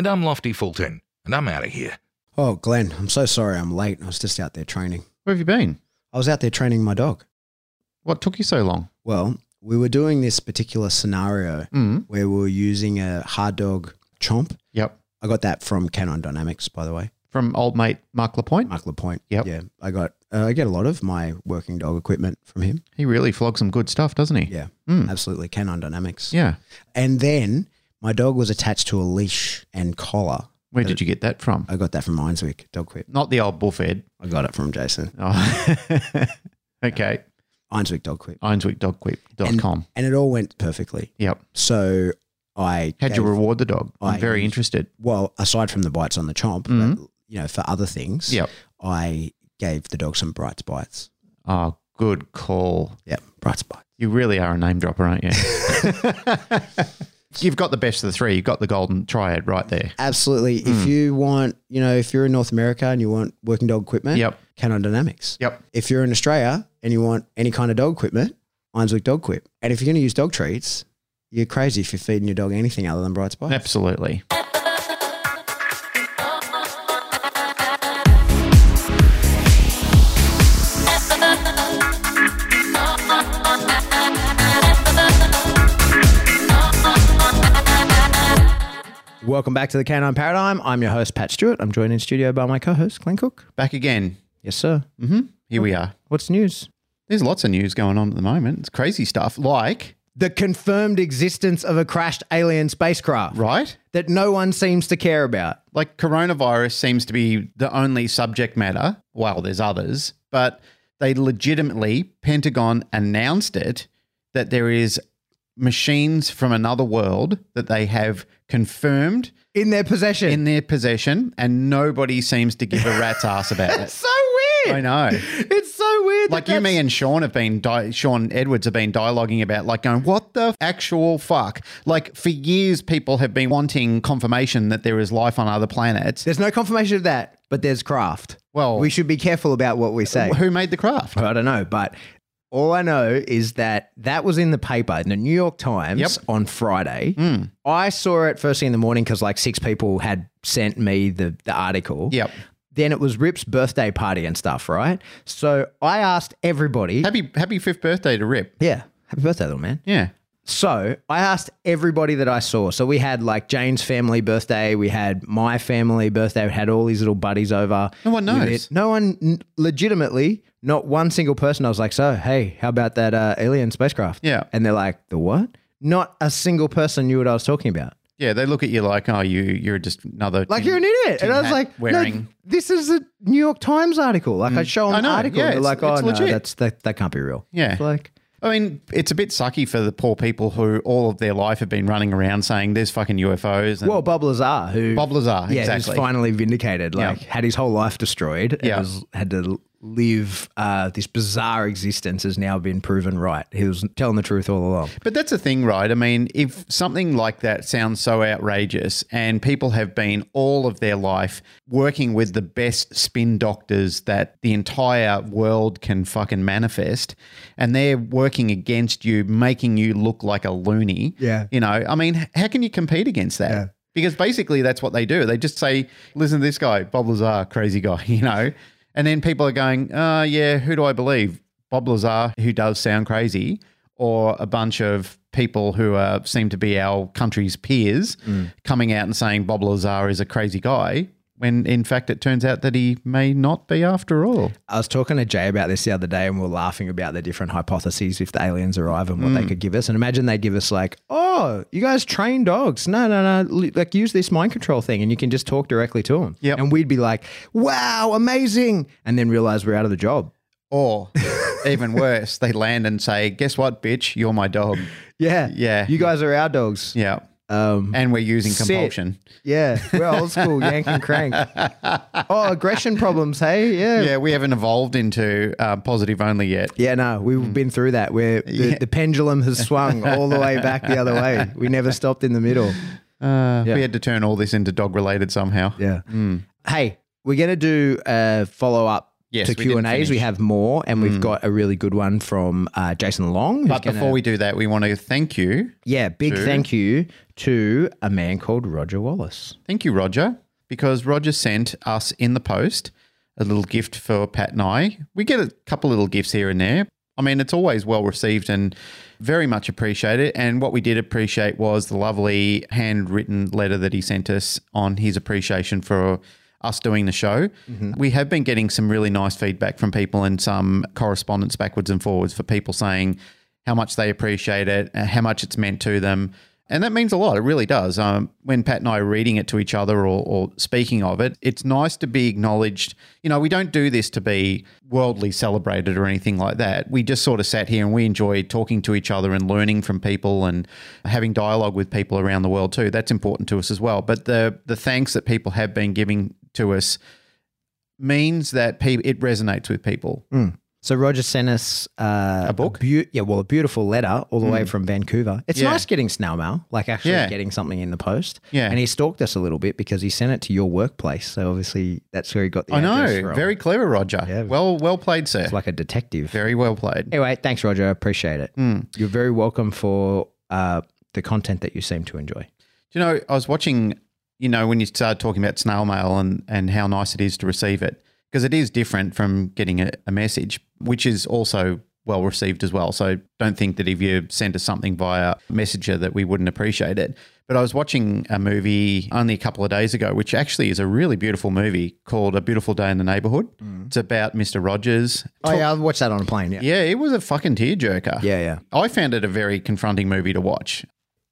And I'm Lofty Fulton, and I'm out of here. Oh, Glenn, I'm so sorry I'm late. I was just out there training. Where have you been? I was out there training my dog. What took you so long? Well, we were doing this particular scenario Mm. where we were using a hard dog chomp. Yep. I got that from Canon Dynamics, by the way. From old mate Mark Lapointe. Mark Lapointe. Yep. Yeah. I got, uh, I get a lot of my working dog equipment from him. He really flogs some good stuff, doesn't he? Yeah. Mm. Absolutely. Canon Dynamics. Yeah. And then my dog was attached to a leash and collar. Where did you get that from? I got that from Ironswick Dog Quip. Not the old bullfed. I got it from Jason. Oh. okay. Ironswick Dog Quip. IronswickDogQuip.com. And it all went perfectly. Yep. So I How'd you gave- reward the dog? I'm I very interested. well, aside from the bites on the chomp, but, mm-hmm. you know, for other things, Yep. I gave the dog some Brights bites. Oh, good call. Yeah, Brights bites. You really are a name dropper, aren't you? You've got the best of the three. You've got the golden triad right there. Absolutely. Mm. If you want, you know, if you're in North America and you want working dog equipment, Yep. Canon Dynamics. Yep. If you're in Australia and you want any kind of dog equipment, Ironswick Dog Quip. And if you're going to use dog treats, you're crazy if you're feeding your dog anything other than Bright bites. Absolutely. Welcome back to the Canine Paradigm. I'm your host, Pat Stewart. I'm joined in studio by my co-host, Glenn Cook. Back again. Yes, sir. hmm Here we are. What's news? There's lots of news going on at the moment. It's crazy stuff. Like, The confirmed existence of a crashed alien spacecraft right? that no one seems to care about. Like coronavirus seems to be the only subject matter. Well, there's others, but they legitimately, Pentagon announced it that there is machines from another world that they have confirmed In their possession. in their possession, and nobody seems to give a rat's ass about it. It's so weird. I know. It's so weird. Like that you, me, and Sean have been, di- Sean Edwards have been dialoguing about, like going, what the actual fuck? Like for years, people have been wanting confirmation that there is life on other planets. There's no confirmation of that, but there's craft. Well, We should be careful about what we say. who made the craft? I don't know, but all I know is that that was in the paper in the New York Times Yep. on Friday. Hmm. I saw it first thing in the morning because like six people had sent me the, the article. Yep. Then it was Rip's birthday party and stuff, right? So I asked everybody. Happy happy fifth birthday to Rip. yeah. Happy birthday, little man. Yeah. So I asked everybody that I saw. So we had like Jane's family birthday, we had my family birthday, we had all these little buddies over. No one knows. No one, legitimately, not one single person. I was like, so hey, how about that uh, alien spacecraft? Yeah. And they're like, the what? Not a single person knew what I was talking about. Yeah, they look at you like, oh, you you're just another Like tin- you're an idiot. And I was like, wearing. no, this is a New York Times article. Like I show them an article. Yeah, they're it's- like, oh no, legit. that's that, that can't be real. Yeah. It's like, I mean, it's a bit sucky for the poor people who all of their life have been running around saying there's fucking UFOs. And well, Bob Lazar, who Bob Lazar, yeah, exactly. who's finally vindicated. Like Yeah. had his whole life destroyed. and Yeah. was, had to live uh, this bizarre existence has now been proven right. He was telling the truth all along. But that's the thing, right? I mean, if something like that sounds so outrageous and people have been all of their life working with the best spin doctors that the entire world can fucking manifest, and they're working against you, making you look like a loony. Yeah. You know, I mean, how can you compete against that? Yeah. Because basically that's what they do. They just say, listen to this guy, Bob Lazar, crazy guy, you know? And then people are going, uh, yeah, who do I believe? Bob Lazar, who does sound crazy, or a bunch of people who uh, seem to be our country's peers coming out and saying Bob Lazar is a crazy guy, when in fact it turns out that he may not be after all. I was talking to Jay about this the other day, and we are laughing about the different hypotheses if the aliens arrive and what they mm. could give us. And imagine they give us like, "Oh, you guys train dogs? No, no, no. Like use this mind control thing, and you can just talk directly to them." Yep. And we'd be like, "Wow, amazing!" And then realize we're out of the job. Or even worse, they land and say, guess what, bitch, you're my dog. Yeah, Yeah. You guys are our dogs. Yeah. Um, And we're using compulsion. yeah, we're old school yank and crank. Oh, aggression problems. Hey, yeah. Yeah, we haven't evolved into uh, positive only yet. Yeah, no, we've been through that where the, the pendulum has swung all the way back the other way. We never stopped in the middle. Uh, Yeah. We had to turn all this into dog related somehow. Yeah. Hey, we're going to do a follow up Yes, to Q and A's. We have more, and we've got a really good one from uh, Jason Long. But gonna- before we do that, we want to thank you. yeah, big to- thank you to a man called Roger Wallace. Thank you, Roger, because Roger sent us in the post a little gift for Pat and I. We get a couple little gifts here and there. I mean, it's always well received and very much appreciated. And what we did appreciate was the lovely handwritten letter that he sent us on his appreciation for us doing the show. We have been getting some really nice feedback from people and some correspondence backwards and forwards for people saying how much they appreciate it, uh, how much it's meant to them. And that means a lot. It really does. Um, when Pat and I are reading it to each other or, or speaking of it, it's nice to be acknowledged. You know, we don't do this to be worldly celebrated or anything like that. We just sort of sat here and we enjoy talking to each other and learning from people and having dialogue with people around the world too. That's important to us as well. But the the thanks that people have been giving to us means that pe- it resonates with people. So Roger sent us uh, A book? beau- yeah, well, a beautiful letter all the way from Vancouver. It's Yeah. nice getting snail mail, like actually Yeah. getting something in the post. Yeah. and he stalked us a little bit because he sent it to your workplace. So obviously that's where he got the. I know, from. very clever, Roger. Yeah. Well, well played, sir. It's like a detective. very well played. Anyway, thanks, Roger. I appreciate it. Hmm. You're very welcome for uh, the content that you seem to enjoy. Do you know, I was watching, you know, when you started talking about snail mail and, and how nice it is to receive it, because it is different from getting a, a message, which is also well received as well. So don't think that if you send us something via Messenger that we wouldn't appreciate it. But I was watching a movie only a couple of days ago, which actually is a really beautiful movie called A Beautiful Day in the Neighborhood. Mm. It's about Mr. Rogers. Oh yeah, I watched that on a plane. Yeah, Yeah, it was a fucking tearjerker. yeah, yeah. I found it a very confronting movie to watch.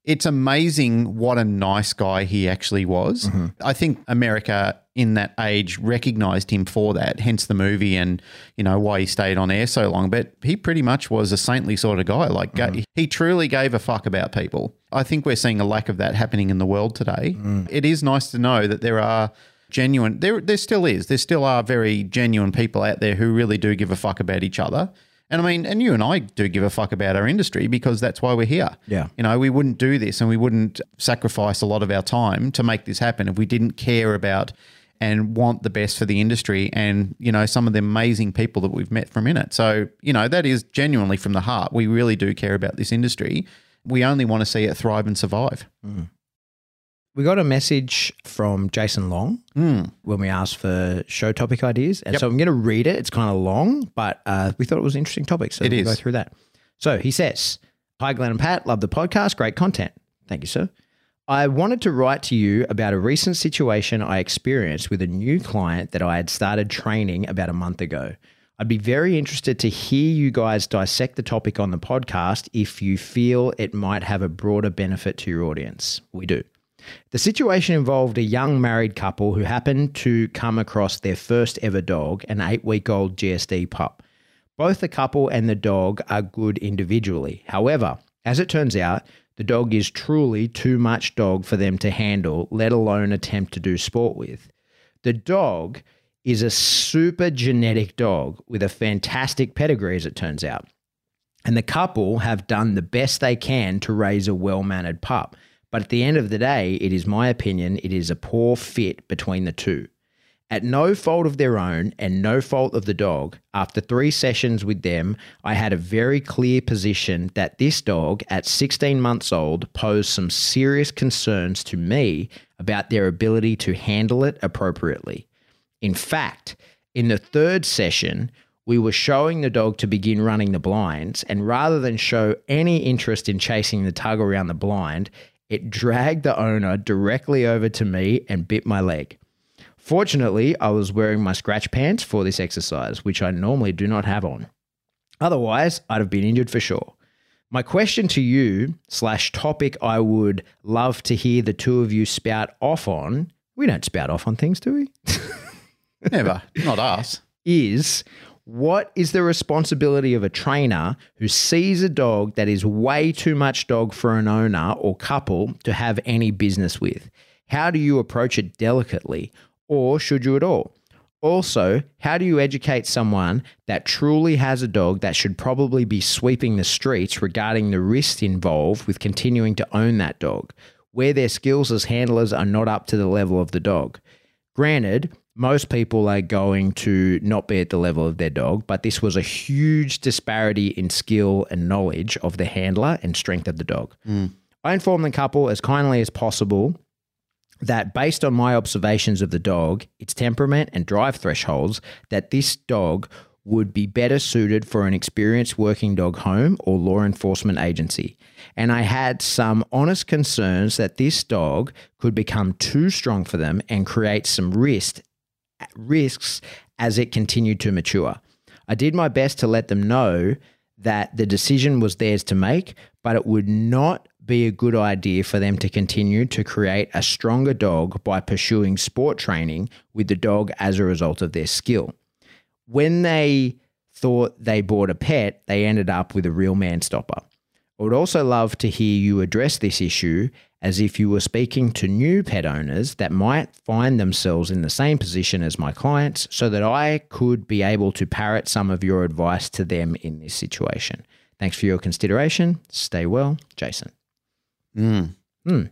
It's amazing what a nice guy he actually was. Mm-hmm. I think America in that age recognized him for that, hence the movie and you know why he stayed on air so long. But he pretty much was a saintly sort of guy. Like Mm-hmm. he truly gave a fuck about people. I think we're seeing a lack of that happening in the world today. Mm. It is nice to know that there are genuine there there still is. There still are very genuine people out there who really do give a fuck about each other. And I mean, and you and I do give a fuck about our industry because that's why we're here. Yeah. You know, we wouldn't do this and we wouldn't sacrifice a lot of our time to make this happen if we didn't care about and want the best for the industry and, you know, some of the amazing people that we've met from in it. So, you know, that is genuinely from the heart. We really do care about this industry. We only want to see it thrive and survive. Mm. We got a message from Jason Long Mm. when we asked for show topic ideas, and Yep. so I'm going to read it. It's kind of long, but uh, we thought it was an interesting topic, so It we'll is. go through that. So he says, "Hi Glenn and Pat, love the podcast, great content. Thank you, sir. I wanted to write to you about a recent situation I experienced with a new client that I had started training about a month ago. I'd be very interested to hear you guys dissect the topic on the podcast if you feel it might have a broader benefit to your audience. We do. The situation involved a young married couple who happened to come across their first ever dog, an eight week old GSD pup. Both the couple and the dog are good individually. However, as it turns out, the dog is truly too much dog for them to handle, let alone attempt to do sport with. The dog is a super genetic dog with a fantastic pedigree, as it turns out. And the couple have done the best they can to raise a well mannered pup. But at the end of the day, it is my opinion, it is a poor fit between the two. At no fault of their own and no fault of the dog, after three sessions with them, I had a very clear position that this dog, at 16 months old, posed some serious concerns to me about their ability to handle it appropriately. In fact, in the third session, we were showing the dog to begin running the blinds, and rather than show any interest in chasing the tug around the blind, it dragged the owner directly over to me and bit my leg. Fortunately, I was wearing my scratch pants for this exercise, which I normally do not have on. Otherwise, I'd have been injured for sure. My question to you, slash topic I would love to hear the two of you spout off on, we don't spout off on things, do we? Never. Not us. is What is the responsibility of a trainer who sees a dog that is way too much dog for an owner or couple to have any business with? How do you approach it delicately, or should you at all? Also, how do you educate someone that truly has a dog that should probably be sweeping the streets regarding the risks involved with continuing to own that dog, where their skills as handlers are not up to the level of the dog? Granted, most people are going to not be at the level of their dog, but this was a huge disparity in skill and knowledge of the handler and strength of the dog. Mm. I informed the couple as kindly as possible that based on my observations of the dog, its temperament and drive thresholds, that this dog would be better suited for an experienced working dog home or law enforcement agency. And I had some honest concerns that this dog could become too strong for them and create some risk risks as it continued to mature. I did my best to let them know that the decision was theirs to make, but it would not be a good idea for them to continue to create a stronger dog by pursuing sport training with the dog as a result of their skill. When they thought they bought a pet, they ended up with a real man stopper. I would also love to hear you address this issue as if you were speaking to new pet owners that might find themselves in the same position as my clients so that I could be able to parrot some of your advice to them in this situation. Thanks for your consideration. Stay well, Jason. Hmm. Hmm.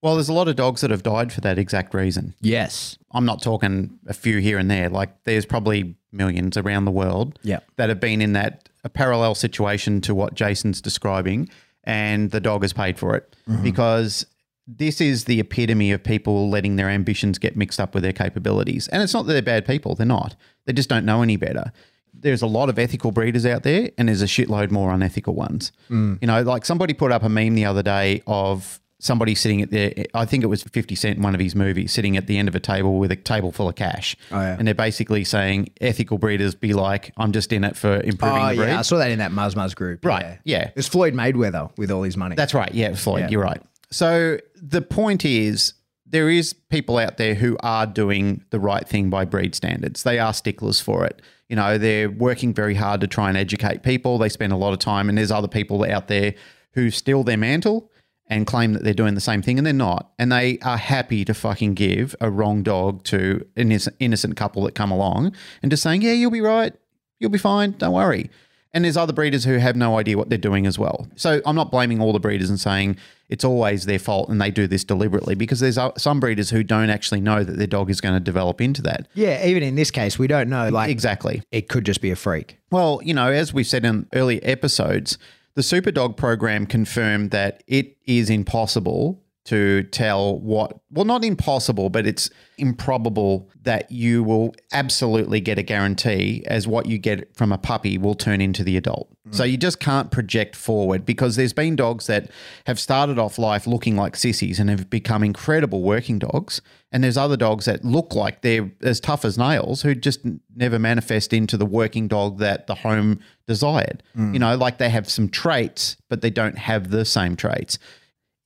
Well, there's a lot of dogs that have died for that exact reason. Yes. I'm not talking a few here and there. Like there's probably millions around the world Yeah. that have been in that a parallel situation to what Jason's describing, and the dog has paid for it mm-hmm. because this is the epitome of people letting their ambitions get mixed up with their capabilities. And it's not that they're bad people; they're not. They just don't know any better. There's a lot of ethical breeders out there, and there's a shitload more unethical ones. Mm. You know, like somebody put up a meme the other day of somebody sitting at the I think it was 50 Cent in one of his movies sitting at the end of a table with a table full of cash. Oh, yeah. And they're basically saying ethical breeders be like, I'm just in it for improving Oh, the breed. yeah. I saw that in that Muzz Muzz group. Right, Yeah. yeah. It's Floyd Mayweather with all his money. That's right. Yeah, Floyd, Yeah. you're right. So the point is there is people out there who are doing the right thing by breed standards. They are sticklers for it. You know, they're working very hard to try and educate people. They spend a lot of time and there's other people out there who steal their mantle and claim that they're doing the same thing and they're not. And they are happy to fucking give a wrong dog to an innocent- couple that come along and just saying, "Yeah, you'll be right. You'll be fine. Don't worry." And there's other breeders who have no idea what they're doing as well. So I'm not blaming all the breeders and saying it's always their fault and they do this deliberately because there's uh, some breeders who don't actually know that their dog is going to develop into that. yeah, even in this case, we don't know. Like, Exactly. it could just be a freak. Well, you know, as we said in earlier episodes, the Superdog program confirmed that it is impossible to tell what, well, not impossible, but it's improbable that you will absolutely get a guarantee as what you get from a puppy will turn into the adult. Mm. So you just can't project forward because there's been dogs that have started off life looking like sissies and have become incredible working dogs. And there's other dogs that look like they're as tough as nails who just never manifest into the working dog that the home desired. Mm. You know, like they have some traits, but they don't have the same traits.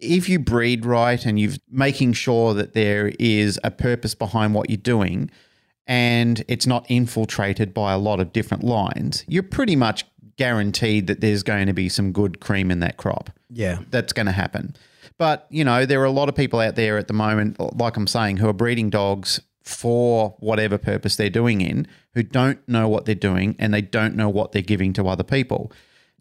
If you breed right and you're making sure that there is a purpose behind what you're doing and it's not infiltrated by a lot of different lines, you're pretty much guaranteed that there's going to be some good cream in that crop Yeah. that's going to happen. But, you know, there are a lot of people out there at the moment, like I'm saying, who are breeding dogs for whatever purpose they're doing in, who don't know what they're doing and they don't know what they're giving to other people.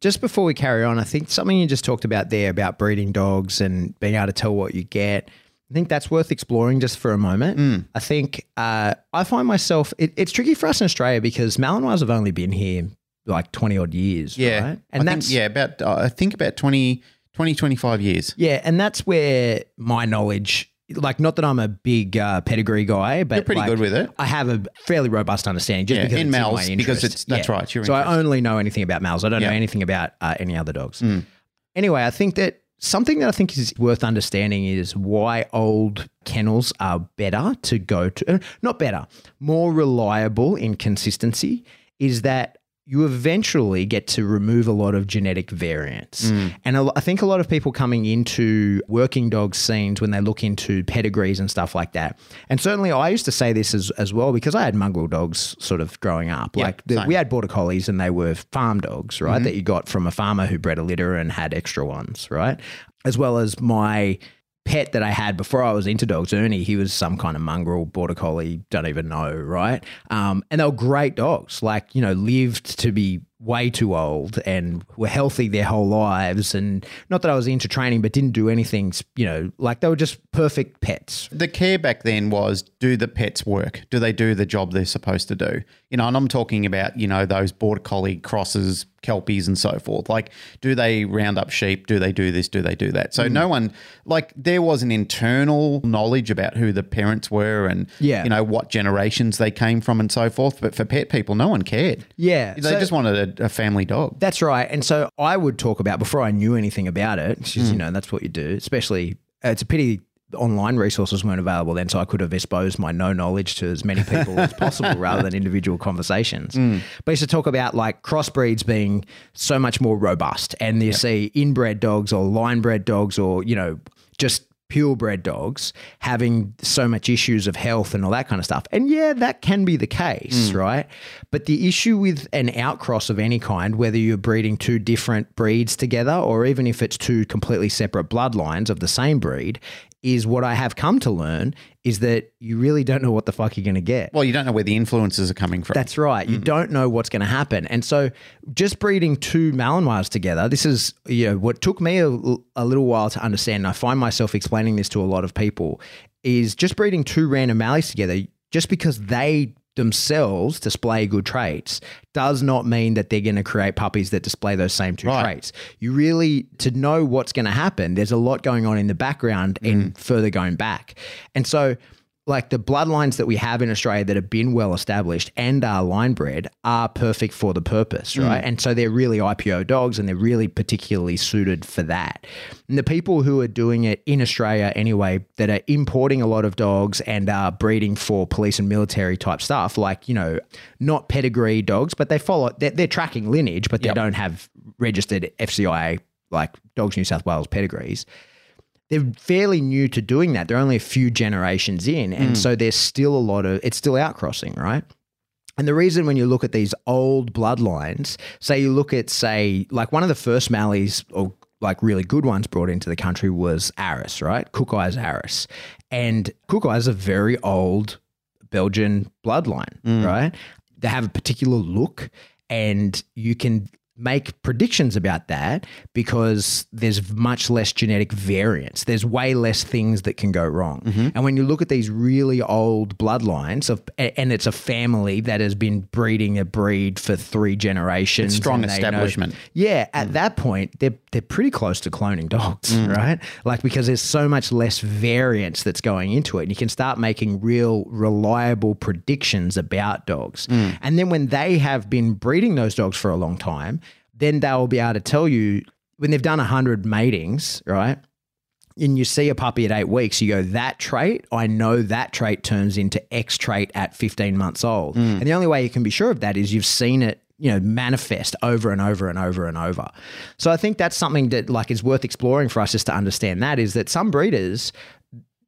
Just before we carry on, I think something you just talked about there about breeding dogs and being able to tell what you get. I think that's worth exploring just for a moment. I think uh, I find myself, it, it's tricky for us in Australia because Malinois have only been here like 20 odd years. Yeah. Right? And And I that's, think, yeah, about, uh, I think about 20, 20, 25 years. Yeah, and that's where my knowledge, like, not that I'm a big uh, pedigree guy, but You're pretty like, good with it. I have a fairly robust understanding just Yeah, because in it's males, my because it's- that's right, it's your so interest. I only know anything about males. I don't know Yeah. Mm. anything about uh, any other dogs. Anyway, I think that something that I think is worth understanding is why old kennels are better to go to, not better, more reliable in consistency. Is that you eventually get to remove a lot of genetic variance. Mm. And a I think a lot of people coming into working dog scenes when they look into pedigrees and stuff like that. And certainly I used to say this as, as well because I had mongrel dogs sort of growing up. like the, we had border collies and they were farm dogs, right? Mm-hmm. That you got from a farmer who bred a litter and had extra ones, right? As well as my pet that I had before I was into dogs, Ernie, he was some kind of mongrel border collie, don't even know, right? Um, and they were great dogs, like, you know, lived to be way too old and were healthy their whole lives. And not that I was into training, but didn't do anything, you know, like they were just perfect pets. The care back then was do the pets work? Do they do the job they're supposed to do? You know, and I'm talking about, you know, those border collie crosses, kelpies and so forth. Like, do they round up sheep? Do they do this? Do they do that? Mm. So no one like there was an internal knowledge about who the parents were and Yeah. you know what generations they came from and so forth. But for pet people, no one cared. Yeah. They so- just wanted a, a family dog. That's right. And so I would talk about before I knew anything about it, because, you know, that's what you do, especially it's a pity online resources weren't available then so I could have exposed my no knowledge to as many people as possible rather than individual conversations. Hmm. But I used to talk about like crossbreeds being so much more robust and you see inbred dogs or line bred dogs or, you know, just purebred dogs having so much issues of health and all that kind of stuff. And yeah, that can be the case, hmm. right? But the issue with an outcross of any kind, whether you're breeding two different breeds together or even if it's two completely separate bloodlines of the same breed, is what I have come to learn is that you really don't know what the fuck you're going to get. Well, you don't know where the influences are coming from. That's right. You mm. don't know what's going to happen. And so just breeding two Malinois together, this is, you know, what took me a, a little while to understand. And I find myself explaining this to a lot of people is just breeding two random Mallies together, just because they themselves display good traits does not mean that they're going to create puppies that display those same two Right. traits. You really, to know what's going to happen, there's a lot going on in the background and mm. further going back. And so, like the bloodlines that we have in Australia that have been well established and are line bred are perfect for the purpose, mm. right? And so they're really IPO dogs and they're really particularly suited for that. And the people who are doing it in Australia anyway, that are importing a lot of dogs and are breeding for police and military type stuff, like, you know, not pedigree dogs, but they follow, they're, they're tracking lineage, but they Yep. don't have registered FCIA, like Dogs New South Wales pedigrees they're fairly new to doing that. They're only a few generations in. And hmm. so there's still a lot of, it's still outcrossing, right? And the reason when you look at these old bloodlines, say you look at, say, like one of the first Malleys or like really good ones brought into the country was Aris, right? Cook Eyes Aris. And Cook Eyes is a very old Belgian bloodline, hmm. right? They have a particular look and you can make predictions about that because there's much less genetic variance. There's way less things that can go wrong. Mm-hmm. And when you look at these really old bloodlines of and it's a family that has been breeding a breed for three generations. strong and they know- establishment. yeah, at mm. that point, they're they're pretty close to cloning dogs, mm. right? Like because there's so much less variance that's going into it, and you can start making real reliable predictions about dogs. Mm. And then when they have been breeding those dogs for a long time, then they'll be able to tell you when they've done hundred matings, right? and you see a puppy at eight weeks, you go, that trait, I know that trait turns into X trait at 15 months old. Mm. And the only way you can be sure of that is you've seen it, you know, manifest over and over and over and over. So I think that's something that like is worth exploring for us just to understand that is that some breeders,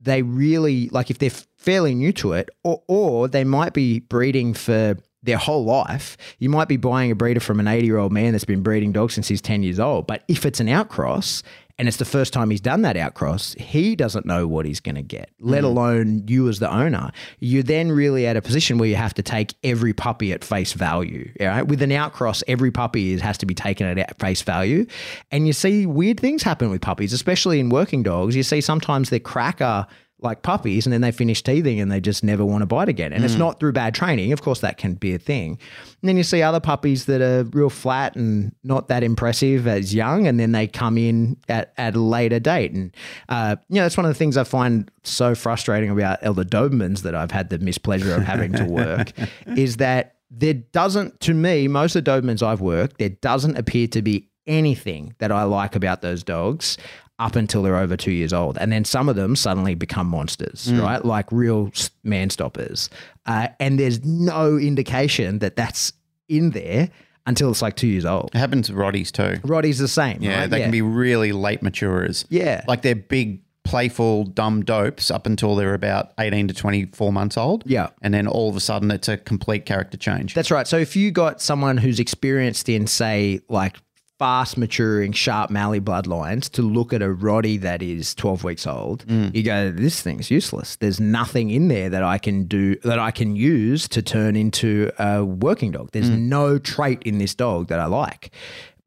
they really like if they're fairly new to it, or or they might be breeding for their whole life. You might be buying a breeder from an 80 year old man that's been breeding dogs since he's 10 years old. But if it's an outcross and it's the first time he's done that outcross, he doesn't know what he's going to get, let mm. alone you as the owner. You're then really at a position where you have to take every puppy at face value. Right? With an outcross, every puppy is, has to be taken at face value. And you see weird things happen with puppies, especially in working dogs. You see sometimes they're cracker like puppies and then they finish teething and they just never want to bite again. And it's not through bad training. Of course, that can be a thing. And then you see other puppies that are real flat and not that impressive as young, and then they come in at, at a later date. And, uh, you know, that's one of the things I find so frustrating about elder Dobermans that I've had the mispleasure of having to work is that there doesn't, to me, most of the Dobermans I've worked, there doesn't appear to be anything that I like about those dogs up until they're over two years old. And then some of them suddenly become monsters, right? Like real man stoppers. Uh, and there's no indication that that's in there until it's like two years old. It happens to Rotties too. Rottie's the same. Yeah, right? they can be really late maturers. Yeah. Like they're big, playful, dumb dopes up until they're about 18 to 24 months old. Yeah. And then all of a sudden it's a complete character change. That's right. So if you got someone who's experienced in, say, like fast maturing, sharp Mallee bloodlines to look at a Rottie that is 12 weeks old, Mm. you go, this thing's useless. There's nothing in there that I can do, that I can use to turn into a working dog. There's Mm. no trait in this dog that I like.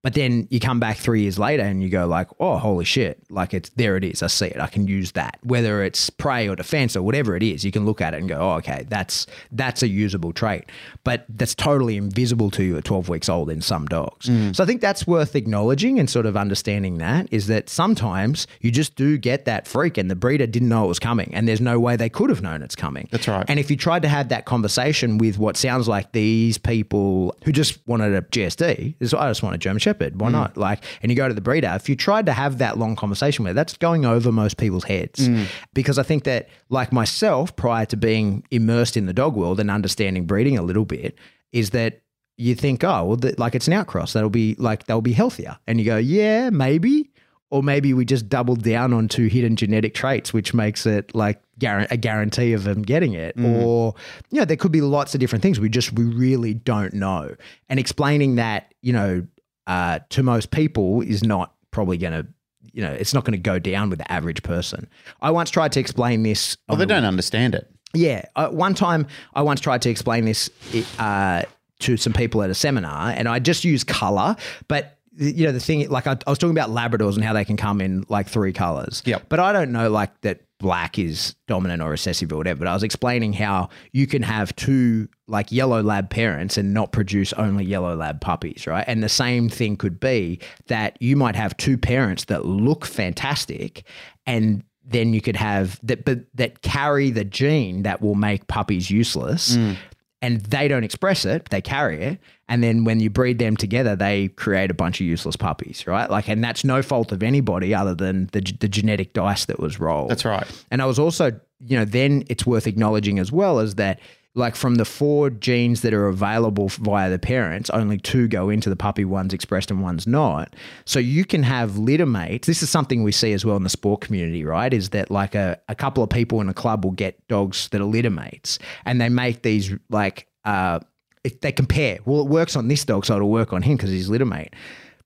But then you come back three years later and you go like, oh, holy shit! Like it's there. It is. I see it. I can use that. Whether it's prey or defense or whatever it is, you can look at it and go, oh, okay, that's that's a usable trait. But that's totally invisible to you at 12 weeks old in some dogs. Mm. So I think that's worth acknowledging and sort of understanding that is that sometimes you just do get that freak and the breeder didn't know it was coming and there's no way they could have known it's coming. That's right. And if you tried to have that conversation with what sounds like these people who just wanted a GSD, I just want a German Shepherd. Why mm. not? Like, and you go to the breeder. If you tried to have that long conversation with, it, that's going over most people's heads. Mm. Because I think that, like myself, prior to being immersed in the dog world and understanding breeding a little bit, is that you think, oh, well, th- like it's an outcross. That'll be like they'll be healthier, and you go, yeah, maybe. Or maybe we just doubled down on two hidden genetic traits, which makes it like a guarantee of them getting it. Mm. Or, you know, there could be lots of different things. We just, we really don't know. And explaining that, you know, uh, to most people is not probably going to, you know, it's not going to go down with the average person. I once tried to explain this. well, they the- don't understand it. yeah. Uh, one time I once tried to explain this uh, to some people at a seminar and I just used color, but you know, the thing, like I, I was talking about Labradors and how they can come in like three colors. Yep. But I don't know like that black is dominant or recessive or whatever. But I was explaining how you can have two like yellow lab parents and not produce only yellow lab puppies, right? And the same thing could be that you might have two parents that look fantastic and then you could have that but that carry the gene that will make puppies useless mm. And they don't express it they carry it and then when you breed them together they create a bunch of useless puppies right like and that's no fault of anybody other than the, the genetic dice that was rolled That's right. and I was also, you know, then it's worth acknowledging as well as that, like from the four genes that are available via the parents, only two go into the puppy, one's expressed and one's not. So you can have litter mates. This is something we see as well in the sport community, right? Is that like a, a couple of people in a club will get dogs that are litter mates and they make these like, uh, if they compare, well, it works on this dog, so it'll work on him because he's litter mate.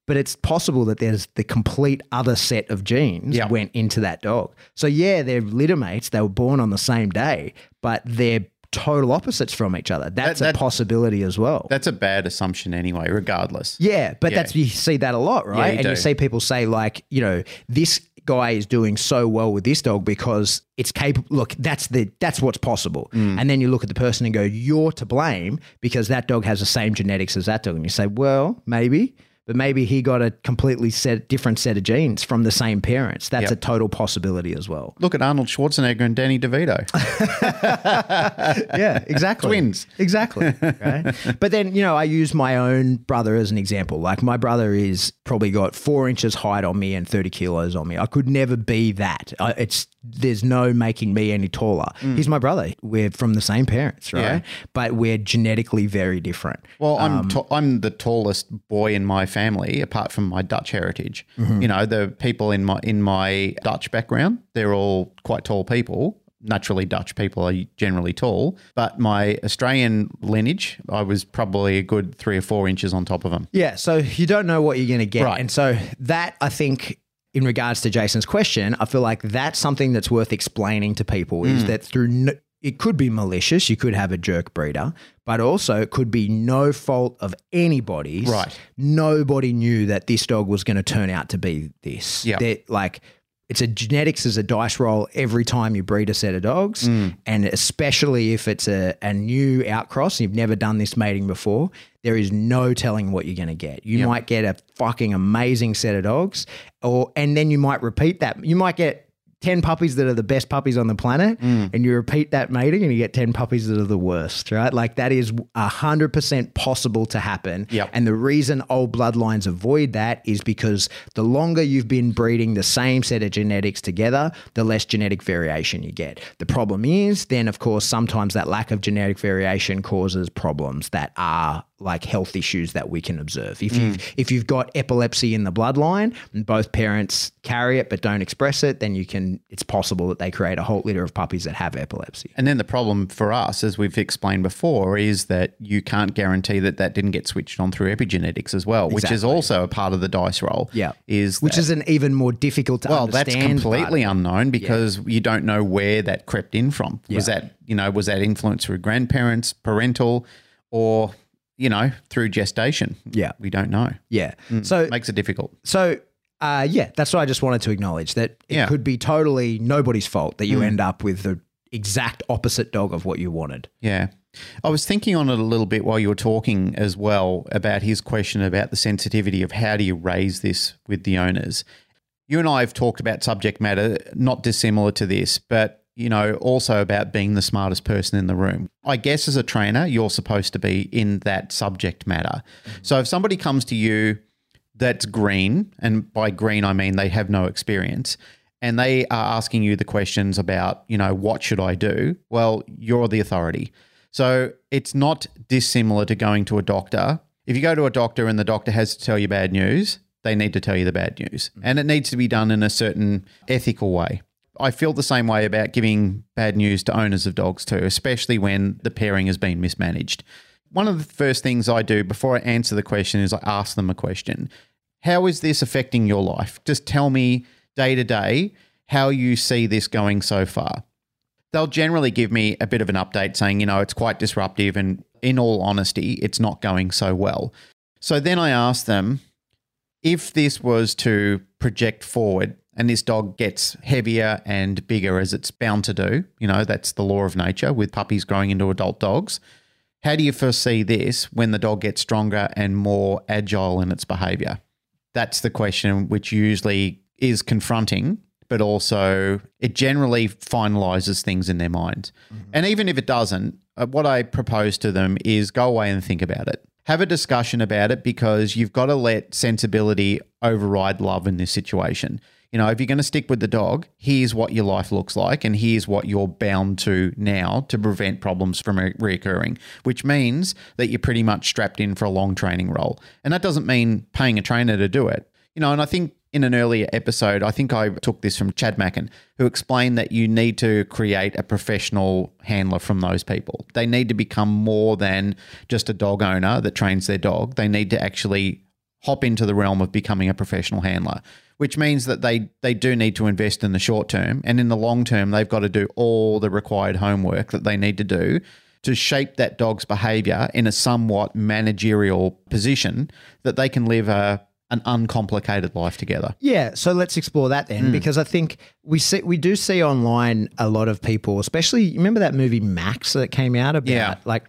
But it's possible that there's the complete other set of genes Yeah. went into that dog. So yeah, they're litter mates. They were born on the same day, but they're total opposites from each other. That's that- a possibility as well. That's a bad assumption anyway, regardless. yeah, but Yeah. that's you see that a lot, right? you and you see people say like, you know, this guy is doing so well with this dog because it's capable. Look, that's the that's what's possible. Mm. And then you look at the person and go, you're to blame because that dog has the same genetics as that dog. And you say, well, maybe. But maybe he got a completely set, different set of genes from the same parents. That's Yep. a total possibility as well. Look at Arnold Schwarzenegger and Danny DeVito. yeah, exactly. Twins. Exactly. Right? but then, you know, I use my own brother as an example. Like my brother is probably got four inches height on me and 30 kilos on me. I could never be that. I, it's there's no making me any taller. He's my brother. We're from the same parents, right? Yeah. But we're genetically very different. Well, I'm Um, ta- I'm the tallest boy in my family, apart from my Dutch heritage. Mm-hmm. You know, the people in my in my Dutch background, they're all quite tall people. Naturally, Dutch people are generally tall, but my Australian lineage, I was probably a good three or four inches on top of them. Yeah, so you don't know what you're going to get. Right. And so that I think in regards to Jason's question, I feel like that's something that's worth explaining to people Mm. is that through no, it could be malicious, you could have a jerk breeder, but also it could be no fault of anybody's. Right. Nobody knew that this dog was going to turn out to be this. Yeah. That, like it's a genetics is a dice roll every time you breed a set of dogs. Mm. And especially if it's a, a new outcross and you've never done this mating before, there is no telling what you're going to get. You might get a fucking amazing set of dogs, or and then you might repeat that. You might get 10 puppies that are the best puppies on the planet Mm. and you repeat that mating and you get 10 puppies that are the worst, right? Like that is 100% possible to happen. Yep. And the reason old bloodlines avoid that is because the longer you've been breeding the same set of genetics together, the less genetic variation you get. The problem is then, of course, sometimes that lack of genetic variation causes problems that are like health issues that we can observe. If Mm. you've if you've got epilepsy in the bloodline and both parents carry it but don't express it, then you can it's possible that they create a whole litter of puppies that have epilepsy. And then the problem for us, as we've explained before, is that you can't guarantee that that didn't get switched on through epigenetics as well, which is also a part of the dice roll. Yeah. is Which that- is an even more difficult to well, that's completely unknown because you don't know where that crept in from. Was that you know was that influence through grandparents, parental, or you know through gestation? Yeah. we don't know. Yeah. So Makes it difficult. So, uh, yeah, that's what I just wanted to acknowledge that it Yeah. could be totally nobody's fault that you end up with the exact opposite dog of what you wanted. Yeah. I was thinking on it a little bit while you were talking as well about his question about the sensitivity of how do you raise this with the owners. You and I have talked about subject matter not dissimilar to this, but you know, also about being the smartest person in the room. I guess as a trainer, you're supposed to be in that subject matter. Mm-hmm. So if somebody comes to you that's green, and by green I mean they have no experience, and they are asking you the questions about, you know, what should I do? Well, you're the authority. So it's not dissimilar to going to a doctor. If you go to a doctor and the doctor has to tell you bad news, they need to tell you the bad news. Mm-hmm. And it needs to be done in a certain ethical way. I feel the same way about giving bad news to owners of dogs too, especially when the pairing has been mismanaged. One of the first things I do before I answer the question is I ask them a question. How is this affecting your life? Just tell me day to day how you see this going so far. They'll generally give me a bit of an update saying, you know, it's quite disruptive and in all honesty, it's not going so well. So then I ask them if this was to project forward and this dog gets heavier and bigger as it's bound to do, you know, that's the law of nature with puppies growing into adult dogs. How do you foresee this when the dog gets stronger and more agile in its behavior? That's the question which usually is confronting, but also it generally finalizes things in their minds. And even if it doesn't, uh, what I propose to them is go away and think about it. Have a discussion about it because you've got to let sensibility override love in this situation. You know, if you're going to stick with the dog, here's what your life looks like, and here's what you're bound to now to prevent problems from re- reoccurring, which means that you're pretty much strapped in for a long training role. And that doesn't mean paying a trainer to do it. You know, and I think in an earlier episode, I think I took this from Chad Mackin, who explained that you need to create a professional handler from those people. They need to become more than just a dog owner that trains their dog. They need to actually hop into the realm of becoming a professional handler, which means that they they do need to invest in the short term and in the long term they've got to do all the required homework that they need to do to shape that dog's behavior in a somewhat managerial position that they can live a an uncomplicated life together. Yeah, so let's explore that then, Hmm. because I think we see we do see online a lot of people, especially remember that movie Max that came out about Yeah. like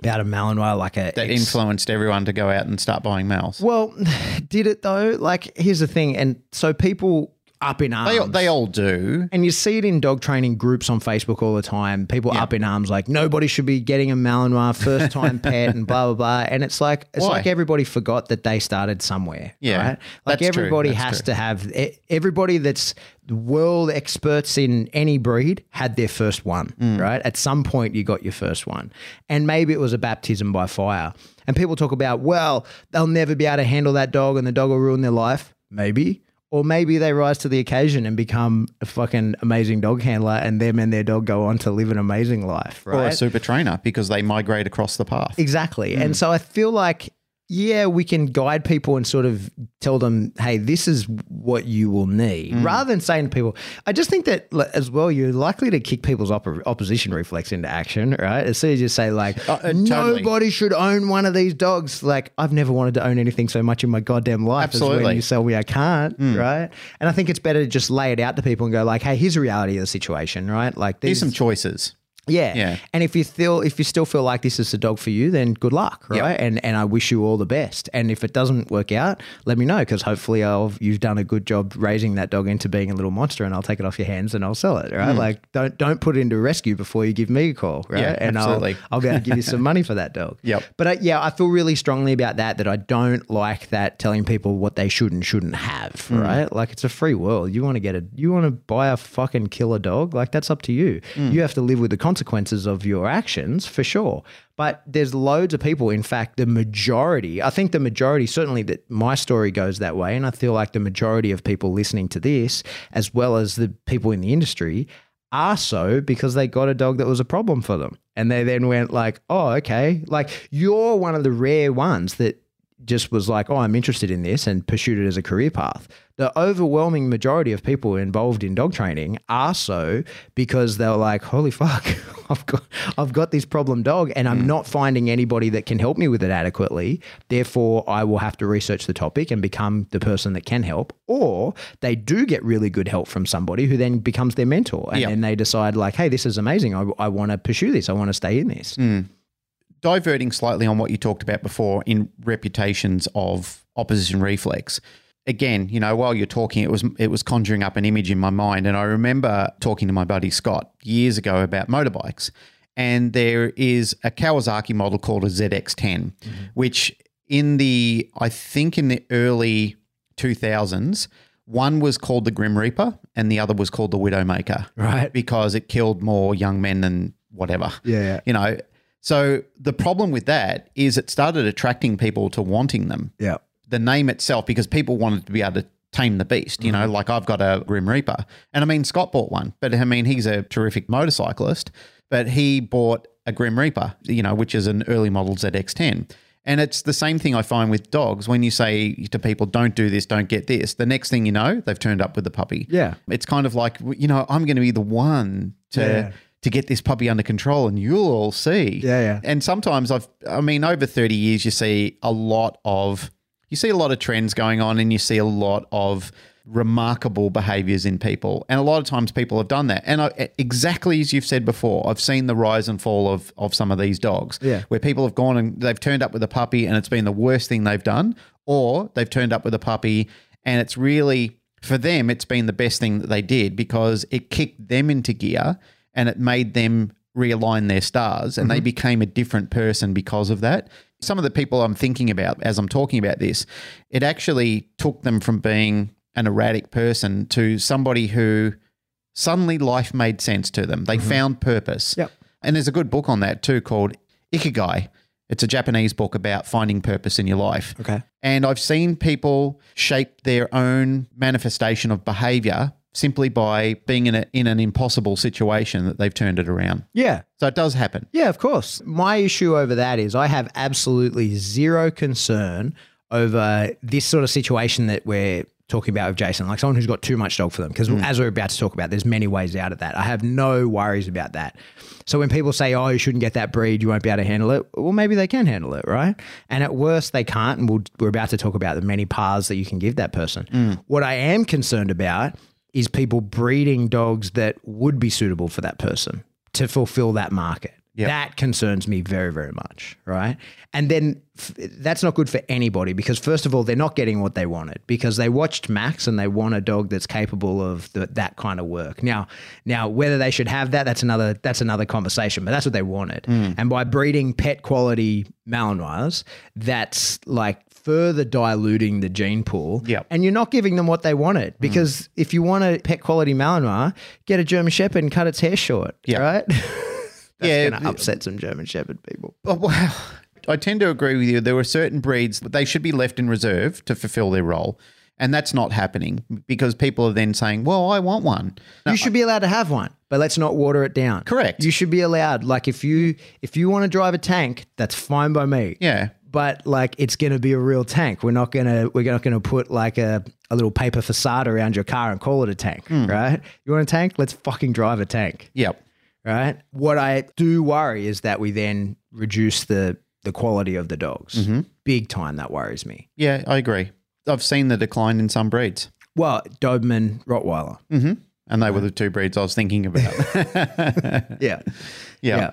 about a Malinois, like a That ex- influenced everyone to go out and start buying mouths. Well, did it though? Like, here's the thing, and so people up in arms. They, they all do. And you see it in dog training groups on Facebook all the time. People up in arms like nobody should be getting a Malinois first time pet and blah blah blah. And it's like it's Why? like everybody forgot that they started somewhere. Yeah, right? Like that's true, everybody that's has true. to have e- everybody that's world experts in any breed had their first one. Mm. Right? At some point you got your first one, and maybe it was a baptism by fire. And people talk about well they'll never be able to handle that dog and the dog will ruin their life. Maybe. Or maybe they rise to the occasion and become a fucking amazing dog handler, and them and their dog go on to live an amazing life, Or a super trainer because they migrate across the path. Exactly. Hmm. And so I feel like, yeah, we can guide people and sort of tell them, hey, this is what you will need, Hmm. rather than saying to people, I just think that as well, you're likely to kick people's oppo- opposition reflex into action, right? As soon as you say, like, Uh, uh, totally. nobody should own one of these dogs, like, I've never wanted to own anything so much in my goddamn life as Absolutely. Hmm. when you tell me I can't, right? And I think it's better to just lay it out to people and go, like, hey, here's the reality of the situation, right? Like, Here's these, some choices. Yeah. Yeah. And if you still if you still feel like this is the dog for you, then good luck, right? Yep. And and I wish you all the best. And if it doesn't work out, let me know because hopefully I'll you've done a good job raising that dog into being a little monster, and I'll take it off your hands and I'll sell it, right? Like don't don't put it into rescue before you give me a call, right? Yeah, and absolutely. I'll I'll be able to give you some money for that dog. Yep. But uh, yeah, I feel really strongly about that. That I don't like that telling people what they should and shouldn't have, Hmm. right? Like it's a free world. You want to get a you want to buy a fucking killer dog, like that's up to you. Hmm. You have to live with the consequences of your actions for sure. But there's loads of people, in fact, the majority, I think the majority, certainly that my story goes that way. And I feel like the majority of people listening to this, as well as the people in the industry, are so because they got a dog that was a problem for them. And they then went like, oh, okay. Like you're one of the rare ones that just was like, oh, I'm interested in this and pursued it as a career path. The overwhelming majority of people involved in dog training are so because they're like, holy fuck, I've got I've got this problem dog and I'm mm. not finding anybody that can help me with it adequately. Therefore, I will have to research the topic and become the person that can help. Or they do get really good help from somebody who then becomes their mentor. And Yeah. then they decide like, hey, this is amazing. I, I want to pursue this. I want to stay in this. Mm. Diverting slightly on what you talked about before in reputations of opposition reflex. Again, you know, while you're talking, it was it was conjuring up an image in my mind, and I remember talking to my buddy Scott years ago about motorbikes, and there is a Kawasaki model called a ZX10, mm-hmm. which in the I think in the early 2000s, one was called the Grim Reaper, and the other was called the Widowmaker, Right. Because it killed more young men than whatever Yeah. you know so the problem with that is it started attracting people to wanting them Yeah. the name itself because people wanted to be able to tame the beast you know mm-hmm. like i've got a grim reaper and i mean scott bought one but i mean he's a terrific motorcyclist but he bought a grim reaper you know which is an early model zx10 and it's the same thing I find with dogs. When you say to people, don't do this, don't get this, the next thing you know, they've turned up with the puppy. Yeah. It's kind of like, you know, I'm going to be the one to Yeah. To get this puppy under control and you'll all see. Yeah, yeah. And sometimes I've I mean over 30 years you see a lot of you see a lot of trends going on and you see a lot of remarkable behaviors in people. And a lot of times people have done that. And I, exactly as you've said before, I've seen the rise and fall of of some of these dogs Yeah. where people have gone and they've turned up with a puppy and it's been the worst thing they've done or they've turned up with a puppy and it's really for them it's been the best thing that they did because it kicked them into gear and it made them realign their stars and they mm-hmm. became a different person because of that. Some of the people I'm thinking about as I'm talking about this, it actually took them from being an erratic person to somebody who suddenly life made sense to them. They mm-hmm. found purpose. Yep. And there's a good book on that too called Ikigai. It's a Japanese book about finding purpose in your life. Okay. And I've seen people shape their own manifestation of behavior simply by being in, a, in an impossible situation that they've turned it around. Yeah. So it does happen. Yeah, of course. My issue over that is I have absolutely zero concern over this sort of situation that we're talking about with Jason, like someone who's got too much dog for them. Because hmm. as we're about to talk about, there's many ways out of that. I have no worries about that. So when people say, "Oh, you shouldn't get that breed, you won't be able to handle it," well, maybe they can handle it, right? And at worst, they can't. And we'll, we're about to talk about the many paths that you can give that person. Hmm. What I am concerned about is people breeding dogs that would be suitable for that person to fulfill that market. That concerns me very, very much, right? And then f- that's not good for anybody because, first of all, they're not getting what they wanted because they watched Max and they want a dog that's capable of the, that kind of work. Now, now whether they should have that, that's another that's another conversation. But that's what they wanted. Mm. And by breeding pet quality Malinois, that's like further diluting the gene pool. Yep. And you're not giving them what they wanted mm. because if you want a pet quality Malinois, get a German Shepherd and cut its hair short, Yeah. right? That's Yeah, going to upset some German Shepherd people. Oh, wow. I tend to agree with you. There were certain breeds that they should be left in reserve to fulfill their role. And that's not happening because people are then saying, well, I want one. You should be allowed to have one, but let's not water it down. Correct. You should be allowed. Like if you if you want to drive a tank, that's fine by me. Yeah. But like it's gonna be a real tank. We're not gonna we're not gonna put like a, a little paper facade around your car and call it a tank, Hmm. right? You want a tank? Let's fucking drive a tank. Yep. right? What I do worry is that we then reduce the the quality of the dogs. Mm-hmm. Big time that worries me. Yeah, I agree. I've seen the decline in some breeds. Well, Doberman, Rottweiler. hmm And they were the two breeds I was thinking about. Yeah. yeah.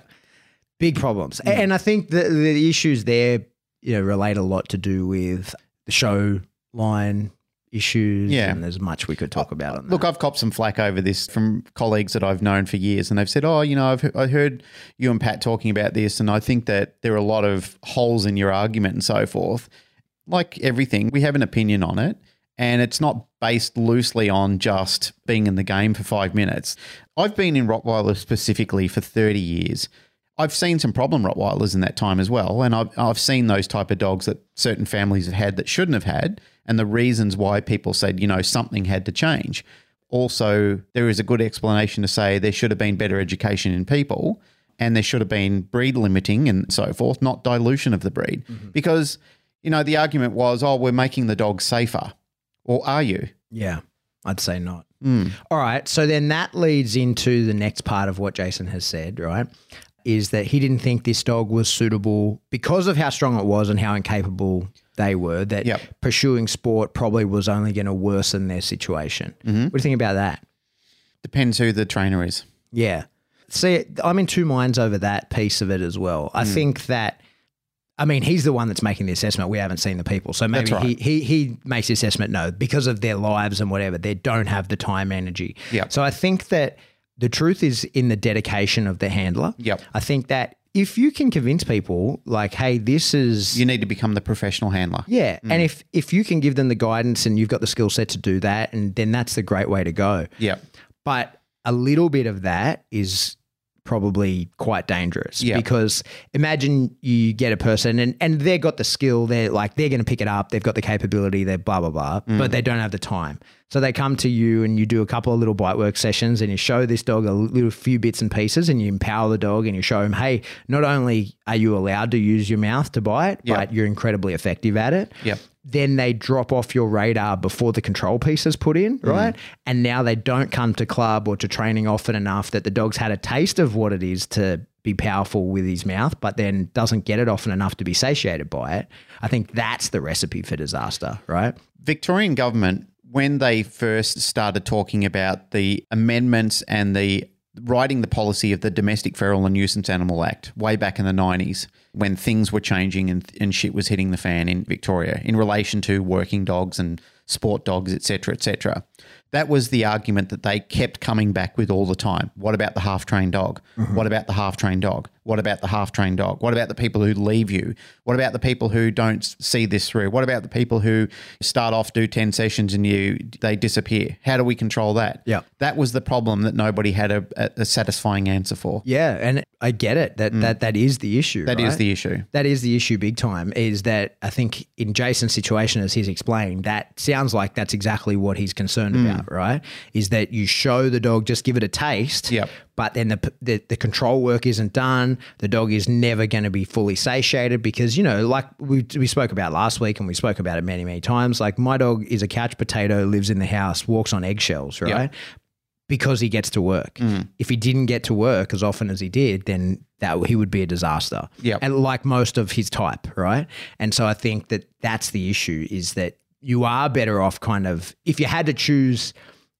Big problems. A- And I think the, the issues there, you know, relate a lot to do with the show line issues. Yeah. And there's much we could talk about on that. Look, I've copped some flack over this from colleagues that I've known for years, and they've said, "Oh, you know, I've I heard you and Pat talking about this, and I think that there are a lot of holes in your argument and so forth." Like everything, we have an opinion on it, And it's not based loosely on just being in the game for five minutes. I've been in Rottweiler specifically for 30 years. I've seen some problem Rottweilers in that time as well. And I've, I've seen those type of dogs that certain families have had that shouldn't have had, and the reasons why people said, you know, something had to change. Also, there is a good explanation to say there should have been better education in people and there should have been breed limiting and so forth, not dilution of the breed. Because, you know, the argument was, oh, we're making the dogs safer. Or are you? Yeah, I'd say not. Mm. All right. So then that leads into the next part of what Jason has said, right? Is that he didn't think this dog was suitable because of how strong it was and how incapable they were, that Yep. pursuing sport probably was only going to worsen their situation. Mm-hmm. What do you think about that? Depends who the trainer is. Yeah. See, I'm in two minds over that piece of it as well. I think that, I mean, he's the one that's making the assessment. We haven't seen the people. So maybe right. he, he, he makes the assessment, no, because of their lives and whatever, they don't have the time, energy. Yep. So I think that the truth is in the dedication of the handler. Yep. I think that if you can convince people, like, hey, this is. You need to become the professional handler. yeah, mm. and if if you can give them the guidance and you've got the skill set to do that, and then that's the great way to go. Yep. But a little bit of that is probably quite dangerous Yeah. because imagine you get a person and, and they've got the skill, they're like, they're going to pick it up, they've got the capability, they're blah, blah, blah, mm. but they don't have the time. So they come to you and you do a couple of little bite work sessions and you show this dog a little few bits and pieces and you empower the dog and you show him, hey, not only are you allowed to use your mouth to bite, Yeah. but you're incredibly effective at it Yep. Then they drop off your radar before the control piece is put in, mm. right? And now they don't come to club or to training often enough that the dog's had a taste of what it is to be powerful with his mouth, but then doesn't get it often enough to be satiated by it. I think that's the recipe for disaster, right? Victorian government, when they first started talking about the amendments and the writing the policy of the Domestic Feral and Nuisance Animal Act way back in the 90s, when things were changing and, and shit was hitting the fan in Victoria in relation to working dogs and sport dogs, etc., etc. That was the argument that they kept coming back with all the time. What about the half trained mm-hmm. dog? What about the half trained dog? What about the half trained dog? What about the people who leave you? What about the people who don't see this through? What about the people who start off, do 10 sessions and you they disappear? How do we control that? Yeah. That was the problem that nobody had a, a, satisfying answer for. Yeah, and I get it. That mm. that that is the issue. That is right? the issue. That is the issue big time is that I think in Jason's situation, as he's explained, that sounds like that's exactly what he's concerned Hmm. about, right? Is that you show the dog, just give it a taste. Yep. But then the, the the control work isn't done. The dog is never going to be fully satiated because you know, like we we spoke about last week, and we spoke about it many many times. Like my dog is a couch potato, lives in the house, walks on eggshells, right? because he gets to work. Mm. If he didn't get to work as often as he did, then that he would be a disaster. Yep. And like most of his type, right? And so I think that that's the issue is that you are better off kind of if you had to choose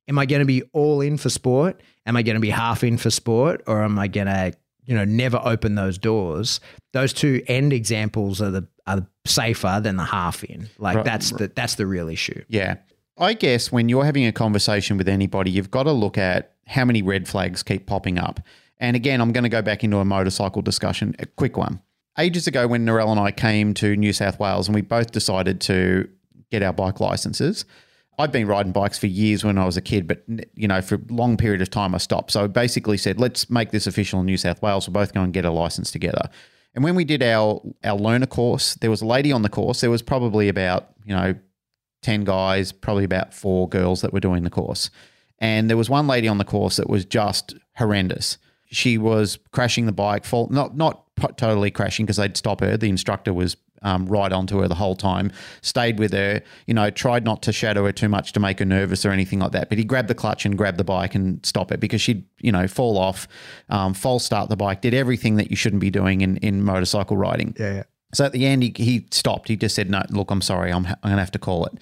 am I going to be all in for sport? Am I going to be half in for sport or am I going to you know never open those doors? Those two end examples are the are safer than the half in. Like Right. that's the that's the real issue. Yeah. I guess when you're having a conversation with anybody, you've got to look at how many red flags keep popping up. And again, I'm going to go back into a motorcycle discussion, a quick one. Ages ago, when Norell and I came to New South Wales and we both decided to get our bike licenses, I'd been riding bikes for years when I was a kid, but you know, for a long period of time I stopped. So I basically said, let's make this official in New South Wales. We'll both go and get a license together. And when we did our our learner course, there was a lady on the course. There was probably about, you know, 10 guys, probably about four girls that were doing the course. And there was one lady on the course that was just horrendous. She was crashing the bike, fall, not not totally crashing because they'd stop her. The instructor was um, right onto her the whole time, stayed with her, you know, tried not to shadow her too much to make her nervous or anything like that. But he grabbed the clutch and grabbed the bike and stop it because she'd, you know, fall off, um, false start the bike, did everything that you shouldn't be doing in, in motorcycle riding. Yeah, yeah. So at the end, he, he stopped. He just said, "No, look, I'm sorry. I'm, I'm going to have to call it."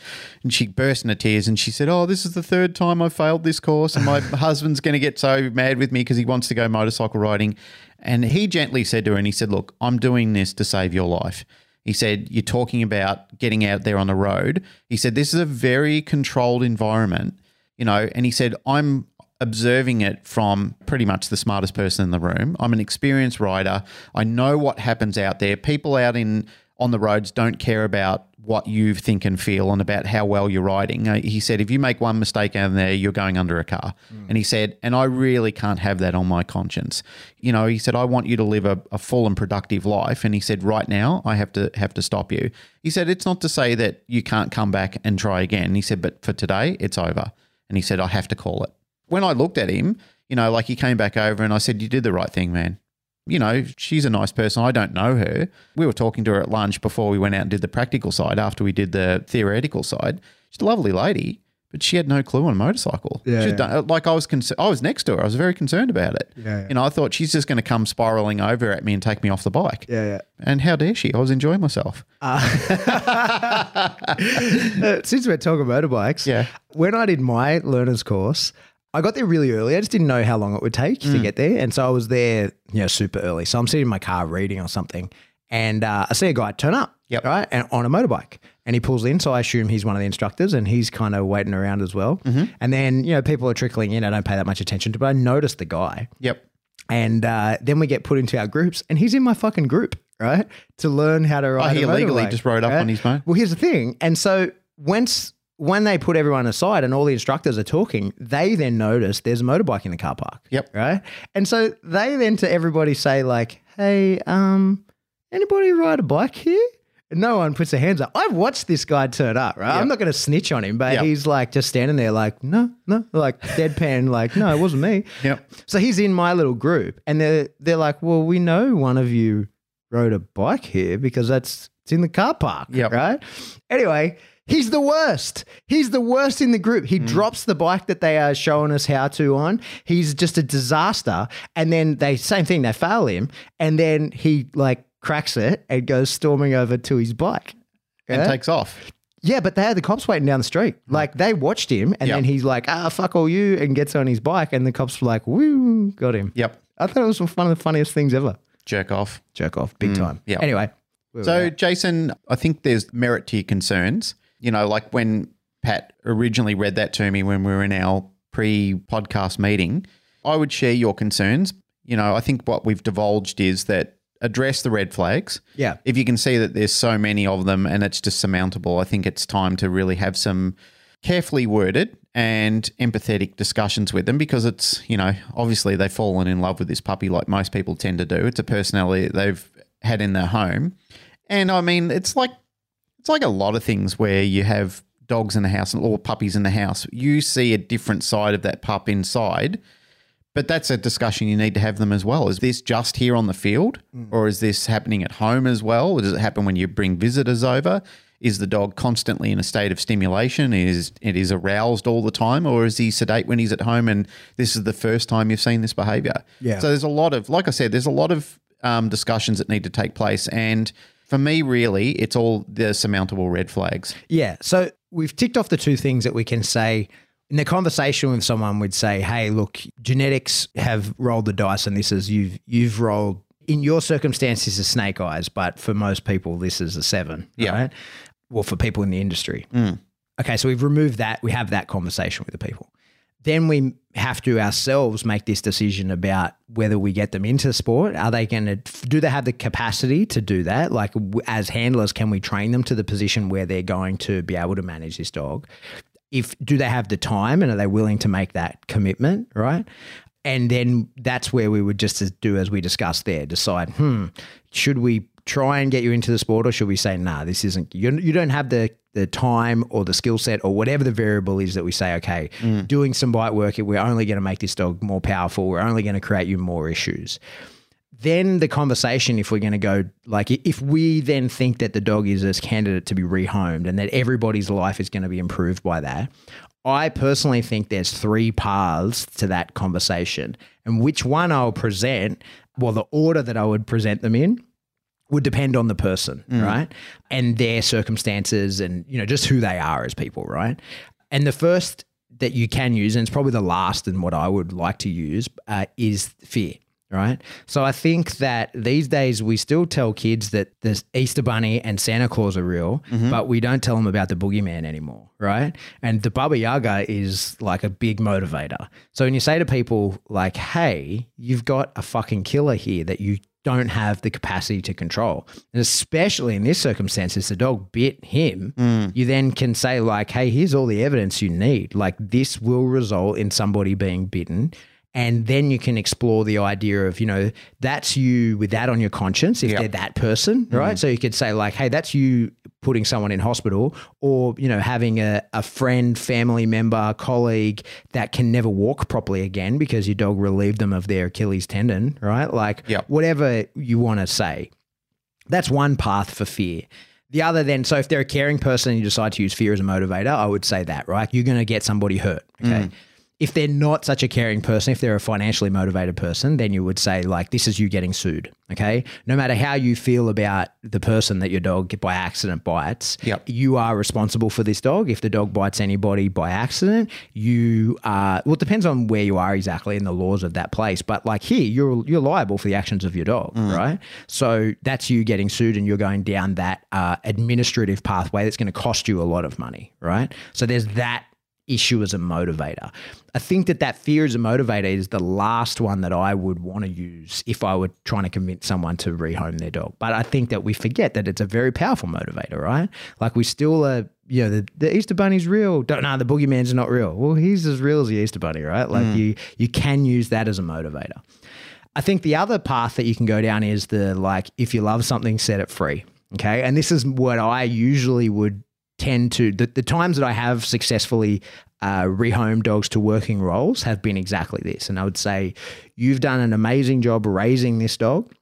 And she burst into tears and she said, "Oh, this is the third time I've failed this course, and my husband's going to get so mad with me because he wants to go motorcycle riding." And he gently said to her, and he said, "Look, I'm doing this to save your life." He said, "You're talking about getting out there on the road." He said, "This is a very controlled environment, you know." And he said, "I'm observing it from pretty much the smartest person in the room. I'm an experienced rider. I know what happens out there. People out in on the roads don't care about what you think and feel and about how well you're riding. Uh, he said, if you make one mistake out there, you're going under a car. And he said, and I really can't have that on my conscience. You know, he said, I want you to live a, a full and productive life. And he said, right now, I have to have to stop you. He said, it's not to say that you can't come back and try again. He said, but for today, it's over. And he said, I have to call it. When I looked at him, you know, like he came back over and I said, you did the right thing, man you know, she's a nice person. I don't know her. We were talking to her at lunch before we went out and did the practical side after we did the theoretical side. She's a lovely lady, but she had no clue on a motorcycle. Yeah, yeah. Done, like I was, con- I was next to her. I was very concerned about it. Yeah, yeah. You know, I thought she's just going to come spiraling over at me and take me off the bike. Yeah, yeah. And how dare she? I was enjoying myself. Uh, since we're talking motorbikes, Yeah. when I did my learner's course, I got there really early. I just didn't know how long it would take Mm. to get there. And so I was there, you know, super early. So I'm sitting in my car reading or something. And uh, I see a guy turn up, Yep. right, and on a motorbike, and he pulls in. So I assume he's one of the instructors, and he's kind of waiting around as well. Mm-hmm. And then you know people are trickling in. I don't pay that much attention to, but I noticed the guy, Yep. and uh, then we get put into our groups, and he's in my fucking group, right, to learn how to ride. Oh, he illegally motorbike, just rode up right? on his motor. Well, here's the thing. And so once when they put everyone aside and all the instructors are talking, they then notice there's a motorbike in the car park. Yep. Right. And so they then to everybody say like, "Hey, um, anybody ride a bike here?" And no one puts their hands up. I've watched this guy turn up, right? I'm not going to snitch on him, but Yep. he's like just standing there, like, no, no, like deadpan, like, no, it wasn't me. Yep. So he's in my little group, and they're they're like, "Well, we know one of you rode a bike here because that's it's in the car park, Yep. right?" Anyway, he's the worst. He's the worst in the group. Mm. He drops the bike that they are showing us how to on. He's just a disaster. And then they same thing. They fail him, and then he like cracks it and goes storming over to his bike. And takes off. Yeah, but they had the cops waiting down the street. Like they watched him, and Yep. then he's like, "Ah, fuck all you," and gets on his bike, and the cops were like, "Woo, got him." Yep. I thought it was one of the funniest things ever. Jerk off. Jerk off, big time. yeah. Anyway, So, were we at? Jason, I think there's merit to your concerns. You know, like when Pat originally read that to me when we were in our pre podcast meeting, I would share your concerns. You know, I think what we've divulged is that address the red flags. Yeah. If you can see that there's so many of them and it's just surmountable, I think it's time to really have some carefully worded and empathetic discussions with them because it's, you know, obviously they've fallen in love with this puppy like most people tend to do. It's a personality they've had in their home. And I mean, it's like it's like a lot of things where you have dogs in the house or puppies in the house. You see a different side of that pup inside. But that's a discussion you need to have them as well. Is this just here on the field or is this happening at home as well? Or Does it happen when you bring visitors over? Is the dog constantly in a state of stimulation? Is it is aroused all the time or is he sedate when he's at home and this is the first time you've seen this behavior? Yeah. So there's a lot of like I said, there's a lot of um, discussions that need to take place and for me, really, it's all the surmountable red flags. Yeah. So we've ticked off the two things that we can say in the conversation with someone. We'd say, "Hey, look, genetics have rolled the dice, and this is you've you've rolled." In your circumstances, a snake eyes, but for most people, this is a seven. Yeah. Right? Well, for people in the industry. Mm. Okay, so we've removed that. We have that conversation with the people. Then we have to ourselves make this decision about whether we get them into sport. Are they going to do they have the capacity to do that? Like as handlers, can we train them to the position where they're going to be able to manage this dog? If do they have the time and are they willing to make that commitment, right? And then that's where we would just do as we discussed there, decide, hmm, should we try and get you into the sport or should we say, nah, this isn't, you, you don't have the, the time or the skill set or whatever the variable is that we say, okay, mm. doing some bite work, we're only going to make this dog more powerful. We're only going to create you more issues. Then the conversation, if we're going to go, like, if we then think that the dog is a candidate to be rehomed and that everybody's life is going to be improved by that, I personally think there's three paths to that conversation. And which one I'll present, well, the order that I would present them in would depend on the person, right? And their circumstances and, you know, just who they are as people, right? And the first that you can use, and it's probably the last and what I would like to use, uh, is fear. Right. So I think that these days we still tell kids that the Easter Bunny and Santa Claus are real, but we don't tell them about the boogeyman anymore. Right. And the Baba Yaga is like a big motivator. So when you say to people, like, hey, you've got a fucking killer here that you don't have the capacity to control. And especially in this circumstance, if the dog bit him, mm. you then can say, like, hey, here's all the evidence you need. Like, this will result in somebody being bitten. And then you can explore the idea of, you know, that's you with that on your conscience if Yep. they're that person, right? Mm. So you could say, like, hey, that's you putting someone in hospital or, you know, having a, a friend, family member, colleague that can never walk properly again because your dog relieved them of their Achilles tendon, right? Like, Yep. whatever you want to say. That's one path for fear. The other then, so if they're a caring person and you decide to use fear as a motivator, I would say that, right? You're going to get somebody hurt. Okay. Mm. If they're not such a caring person, if they're a financially motivated person, then you would say, like, this is you getting sued. Okay. No matter how you feel about the person that your dog by accident bites, Yep. you are responsible for this dog. If the dog bites anybody by accident, you are, well, it depends on where you are exactly in the laws of that place. But like here, you're, you're liable for the actions of your dog, right? So that's you getting sued and you're going down that uh, administrative pathway that's going to cost you a lot of money, right? So there's that issue as a motivator. I think that that fear as a motivator is the last one that I would want to use if I were trying to convince someone to rehome their dog. But I think that we forget that it's a very powerful motivator, right? Like we still are, you know, the, the Easter Bunny's real. Don't know, the boogeyman's not real. Well, he's as real as the Easter Bunny, right? Like mm. you you can use that as a motivator. I think the other path that you can go down is the like, if you love something, set it free. Okay. And this is what I usually would tend to, the, the times that I have successfully uh, rehomed dogs to working roles have been exactly this. And I would say, you've done an amazing job raising this dog.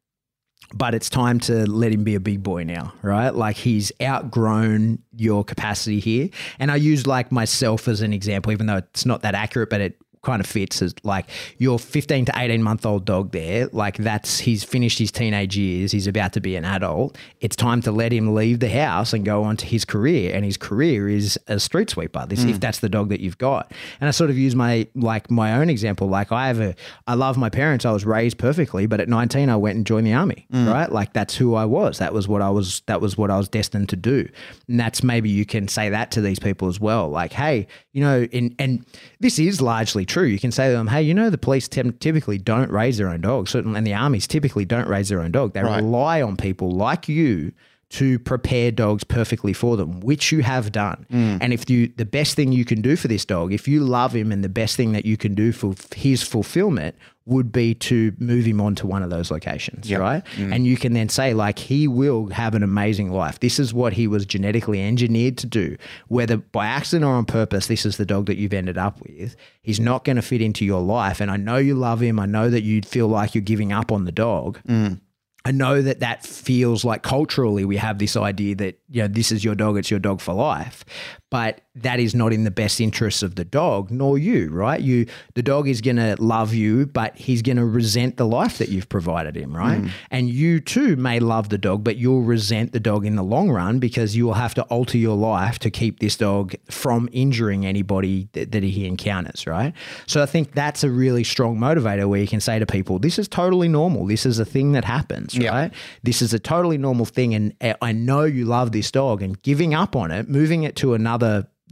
But it's time to let him be a big boy now, right? Like he's outgrown your capacity here. And I use like myself as an example, even though it's not that accurate, but it kind of fits as like your 15 to 18 month old dog there like that's he's finished his teenage years he's about to be an adult it's time to let him leave the house and go on to his career and his career is a street sweeper this if mm. that's the dog that you've got. And i sort of use my like my own example like i have a i love my parents i was raised perfectly but at 19 i went and joined the army mm. right? Like that's who i was that was what i was that was what i was destined to do. And that's maybe you can say that to these people as well like hey you know in and this is largely true you can say to them hey you know the police tem- typically don't raise their own dogs. Certainly and the armies typically don't raise their own dog. They Right. rely on people like you to prepare dogs perfectly for them, which you have done. Mm. And if you, the best thing you can do for this dog, if you love him and the best thing that you can do for his fulfillment would be to move him onto one of those locations, Yep. right? Mm. And you can then say, like, he will have an amazing life. This is what he was genetically engineered to do, whether by accident or on purpose. This is the dog that you've ended up with. He's not going to fit into your life. And I know you love him. I know that you'd feel like you're giving up on the dog. Mm. I know that that feels like culturally we have this idea that you know this is your dog, it's your dog for life, but that is not in the best interests of the dog nor you, right? You the dog is going to love you, but he's going to resent the life that you've provided him, right? And you too may love the dog, but you'll resent the dog in the long run because you will have to alter your life to keep this dog from injuring anybody that, that he encounters, right? So I think that's a really strong motivator where you can say to people, this is totally normal. This is a thing that happens, Yeah. right? This is a totally normal thing. And uh, I know you love this dog and giving up on it, moving it to another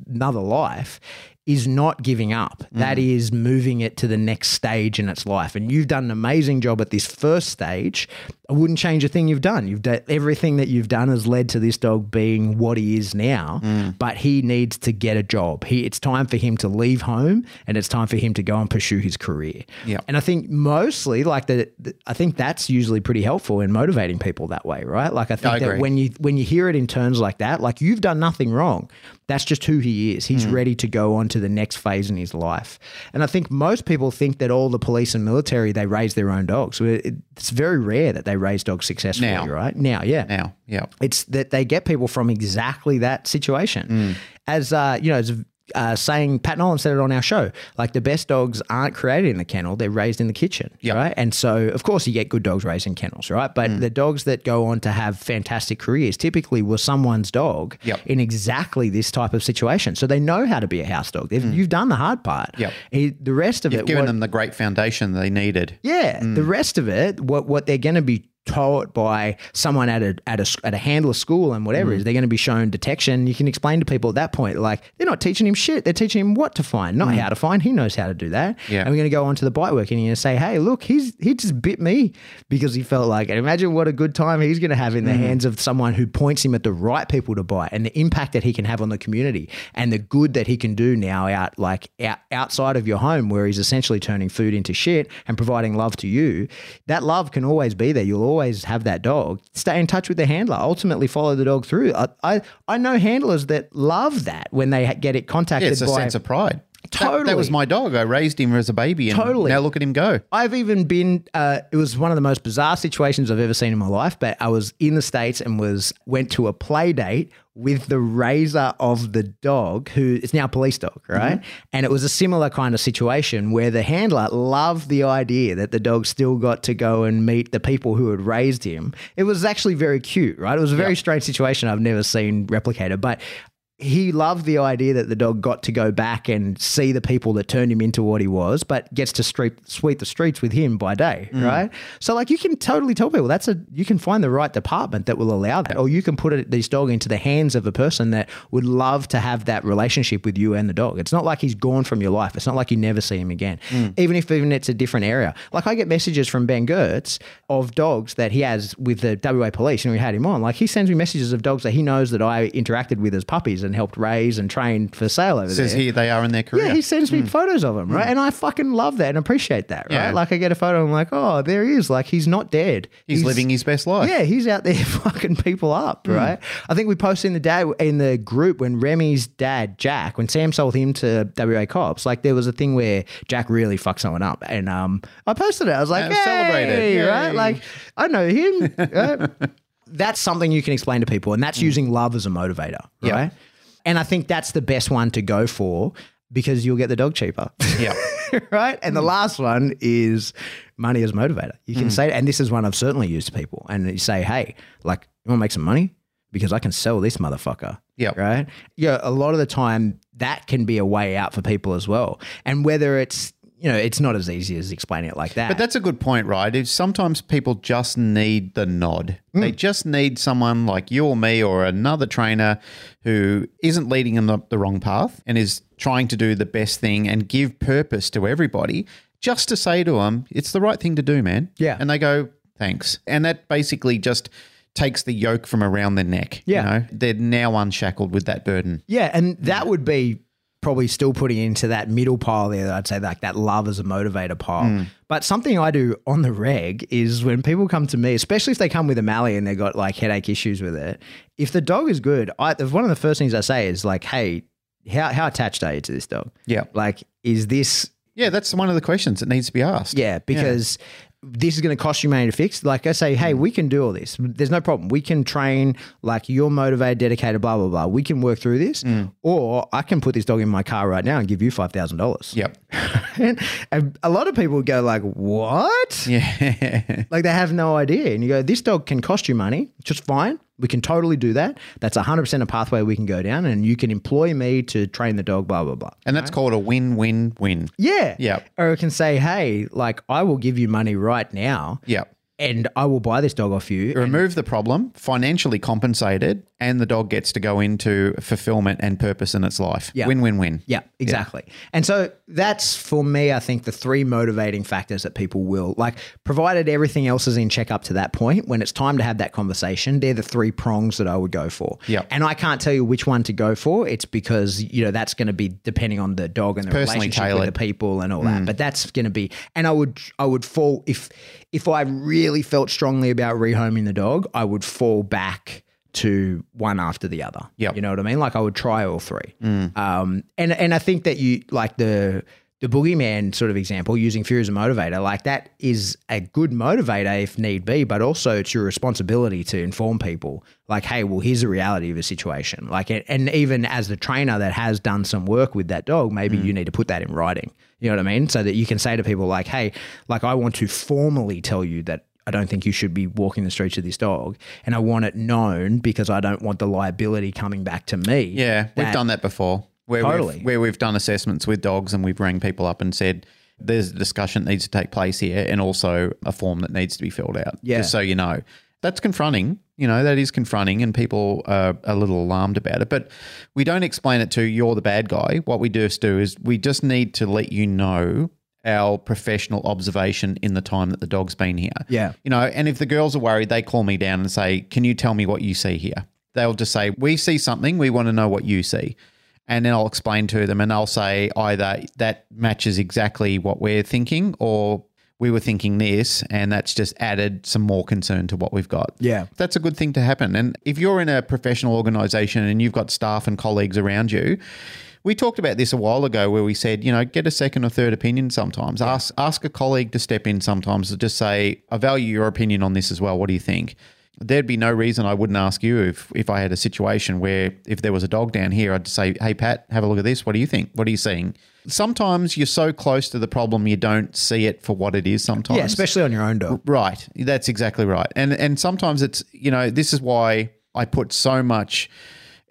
another life is not giving up. Mm. That is moving it to the next stage in its life. And you've done an amazing job at this first stage. I wouldn't change a thing you've done. You've done everything that you've done has led to this dog being what he is now. Mm. But he needs to get a job. He it's time for him to leave home and it's time for him to go and pursue his career. Yeah. And I think mostly like the, I think that's usually pretty helpful in motivating people that way, right? Like I think I that when you when you hear it in terms like that, like you've done nothing wrong. That's just who he is. He's Hmm. ready to go on to the next phase in his life. And I think most people think that all the police and military they raise their own dogs. It's very rare that they raise dogs successfully, Now. right? Now, yeah. Now, yeah. It's that they get people from exactly that situation. Mm. As uh, you know, as uh, saying Pat Nolan said it on our show, like the best dogs aren't created in the kennel; they're raised in the kitchen, Yep. right? And so, of course, you get good dogs raised in kennels, right? But Mm. the dogs that go on to have fantastic careers typically were someone's dog Yep. in exactly this type of situation. So they know how to be a house dog. They've, You've done the hard part. Mm. Yep. Eh, The rest of You've it, given what- them the great foundation they needed. yeah, the rest of it, what what they're going to be taught by someone at a at a at a handler school and whatever is mm. they're going to be shown detection. You can explain to people at that point like they're not teaching him shit. They're teaching him what to find not mm. how to find. He knows how to do that. Yeah. and we're going to go on to the bite work and you're going to say hey look he's he just bit me because he felt like it. Imagine what a good time he's going to have in the mm. hands of someone who points him at the right people to bite and the impact that he can have on the community and the good that he can do now out like out, outside of your home where he's essentially turning food into shit and providing love to you. That love can always be there. You'll always have that dog stay in touch with the handler ultimately follow the dog through i i, I know handlers that love that when they get it contacted Yeah, it's a by sense of pride. That- That, was my dog. I raised him as a baby, and Totally. now look at him go. I've even been. Uh, it was one of the most bizarre situations I've ever seen in my life. But I was in the states and was went to a play date with the raiser of the dog, who is now a police dog, mm-hmm. right? And it was a similar kind of situation where the handler loved the idea that the dog still got to go and meet the people who had raised him. It was actually very cute, right? It was a very strange situation I've never seen replicated, but he loved the idea that the dog got to go back and see the people that turned him into what he was, but gets to street, sweep the streets with him by day, mm. right? So, like, you can totally tell people that's a you can find the right department that will allow that, or you can put it, this dog into the hands of a person that would love to have that relationship with you and the dog. It's not like he's gone from your life. It's not like you never see him again, mm. even if even it's a different area. Like, I get messages from Ben Gertz of dogs that he has with the WA police, and we had him on. Like, he sends me messages of dogs that he knows that I interacted with as puppies and helped raise and train for sale over Says there. here they are in their career. Yeah, he sends me hmm. photos of him, right? Hmm. And I fucking love that and appreciate that, right? Yeah. Like I get a photo, I'm like, oh, there he is. Like he's not dead. he's, living his best life. Yeah, he's out there fucking people up, hmm. right? I think we posted in the day in the group when Remy's dad, Jack, when Sam sold him to WA cops, like there was a thing where Jack really fucked someone up. And um I posted it. I was like, Yeah, celebrate it. Right? Like I know him. right? that's something you can explain to people, and that's using love as a motivator, right? And I think that's the best one to go for because you'll get the dog cheaper. Yeah. right? And the mm. last one is money as motivator. You can mm. say, and this is one I've certainly used to people, and you say, hey, like, you want to make some money? Because I can sell this motherfucker. Yep. Right? Yeah. A lot of the time, that can be a way out for people as well. And whether it's, you know, it's not as easy as explaining it like that. But that's a good point, right? Is sometimes people just need the nod. Hmm. They just need someone like you or me or another trainer who isn't leading them the, the wrong path and is trying to do the best thing and give purpose to everybody. Just to say to them, it's the right thing to do, man. Yeah. And they go, thanks. And that basically just takes the yoke from around their neck. Yeah. You know, they're now unshackled with that burden. Yeah, and that would be probably still putting into that middle pile there. That I'd say like that love as a motivator pile. Mm. But something I do on the reg is when people come to me, especially if they come with a Mally and they've got like headache issues with it. If the dog is good, I one of the first things I say is like, "Hey, how how attached are you to this dog? Yeah. Like, is this Yeah, that's one of the questions that needs to be asked. yeah, because this is going to cost you money to fix. Like I say, hey, mm. we can do all this. There's no problem. We can train like you're motivated, dedicated, blah blah blah. We can work through this, mm. or I can put this dog in my car right now and give you five thousand dollars. Yep. and, and a lot of people would go like, "What?" Yeah. Like they have no idea. And you go, "This dog can cost you money, just fine. We can totally do that. That's 100% a pathway we can go down, and you can employ me to train the dog. Blah blah blah." and that's called a win win win. Yeah. Yep. Or it can say, hey, like I will give you money right now Yep. and I will buy this dog off you. remove the problem, financially compensated, and the dog gets to go into fulfillment and purpose in its life. Yeah. Win win win. Yeah, exactly. And so that's for me, I think the three motivating factors that people will like, provided everything else is in check up to that point, when it's time to have that conversation, they're the three prongs that I would go for. Yep. And I can't tell you which one to go for. It's because, you know, that's going to be depending on the dog and the personally relationship tailored. with the people and all that. Mm. But that's going to be, and I would, I would fall if, if I really felt strongly about rehoming the dog, I would fall back to one after the other. Yeah, You know what I mean? Like I would try all three. Um, and and I think that you like the the boogeyman sort of example using fear as a motivator, like that is a good motivator if need be, but also it's your responsibility to inform people like, hey, well, here's the reality of a situation. Like, and even as the trainer that has done some work with that dog, maybe you need to put that in writing. You know what I mean? So that you can say to people like, hey, like I want to formally tell you that I don't think you should be walking the streets with this dog. And I want it known because I don't want the liability coming back to me. Yeah, we've done that before. Where Totally. We've, where we've done assessments with dogs and we've rang people up and said, there's a discussion that needs to take place here and also a form that needs to be filled out. Yeah. Just so you know. That's confronting. You know, that is confronting and people are a little alarmed about it. But we don't explain it to you're the bad guy. What we just do is we just need to let you know our professional observation in the time that the dog's been here. Yeah. You know, and if the girls are worried, they call me down and say, Can you tell me what you see here? They'll just say, We see something, we want to know what you see. And then I'll explain to them and I'll say either that matches exactly what we're thinking or we were thinking this and that's just added some more concern to what we've got. Yeah. That's a good thing to happen. And if you're in a professional organization and you've got staff and colleagues around you, we talked about this a while ago where we said, you know, get a second or third opinion sometimes. Ask ask a colleague to step in sometimes to just say, I value your opinion on this as well. What do you think? There'd be no reason I wouldn't ask you if if I had a situation where if there was a dog down here, I'd say, Hey Pat, have a look at this. What do you think? What are you seeing? Sometimes you're so close to the problem you don't see it for what it is sometimes. Yeah, especially on your own dog. Right. That's exactly right. And and sometimes it's you know this is why I put so much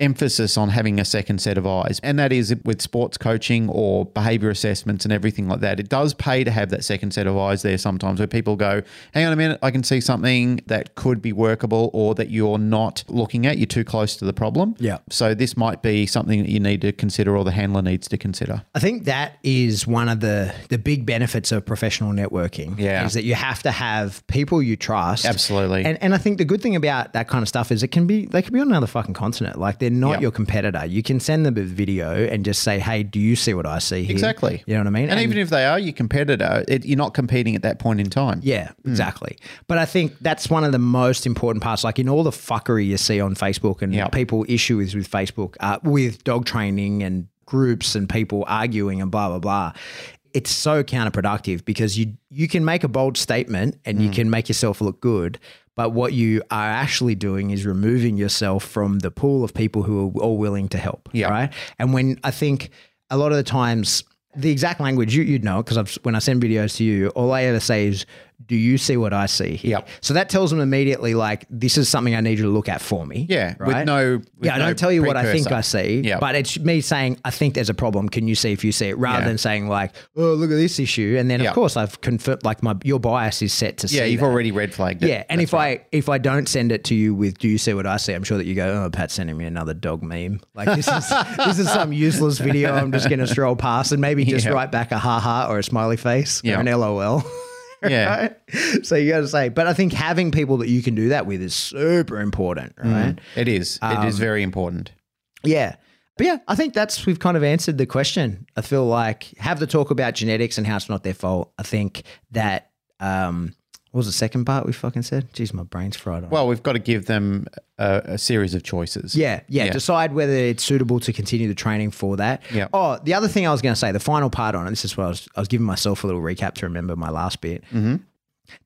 emphasis on having a second set of eyes. And that is with sports coaching or behavior assessments and everything like that. It does pay to have that second set of eyes there sometimes where people go, hang on a minute, I can see something that could be workable or that you're not looking at. You're too close to the problem. Yeah. So this might be something that you need to consider or the handler needs to consider. I think that is one of the the big benefits of professional networking. Yeah. Is that you have to have people you trust. Absolutely. And and I think the good thing about that kind of stuff is it can be they can be on another fucking continent. Like they're not Yep. your competitor. You can send them a video and just say, Hey, do you see what I see here? Exactly. You know what I mean? And, even if they are your competitor, it, you're not competing at that point in time. Yeah, Hmm. exactly. But I think that's one of the most important parts. Like in all the fuckery you see on Facebook and Yeah. people issues with Facebook, uh, with dog training and groups and people arguing and blah blah blah. It's so counterproductive because you you can make a bold statement and Hmm. you can make yourself look good. But what you are actually doing is removing yourself from the pool of people who are all willing to help. Yeah. Right. And when I think a lot of the times the exact language you, you'd know because when I send videos to you, all I ever say is, "Do you see what I see?" Here? Yep. So that tells them immediately, like, this is something I need you to look at for me. Yeah, with no- with yeah, I no don't tell you what I think. I see. Yep. But it's me saying, I think there's a problem. Can you see if you see it? Rather Yeah. than saying like, oh, look at this issue, and then Yep. of course I've confirmed like my your bias is set to see. Yeah, you've that. already red flagged it. Yeah, and if I if I don't send it to you with "Do you see what I see?" I'm sure that you go, "Oh, Pat's sending me another dog meme. Like this is this is some useless video. I'm just going to stroll past and maybe just write back a ha ha or a smiley face or an LOL." Yeah. right? So you got to say, but I think having people that you can do that with is super important, right? It is. it Um, is very important. Yeah. But yeah, I think that's we've kind of answered the question. I feel like have the talk about genetics and how it's not their fault. I think that um what was the second part we fucking said? Jeez, my brain's fried on. Well, we've got to give them a, a series of choices. Yeah, yeah, Yeah. Decide whether it's suitable to continue the training for that. Yeah. Oh, the other thing I was going to say, the final part on it. This is what I was. I was giving myself a little recap to remember my last bit. Mm-hmm.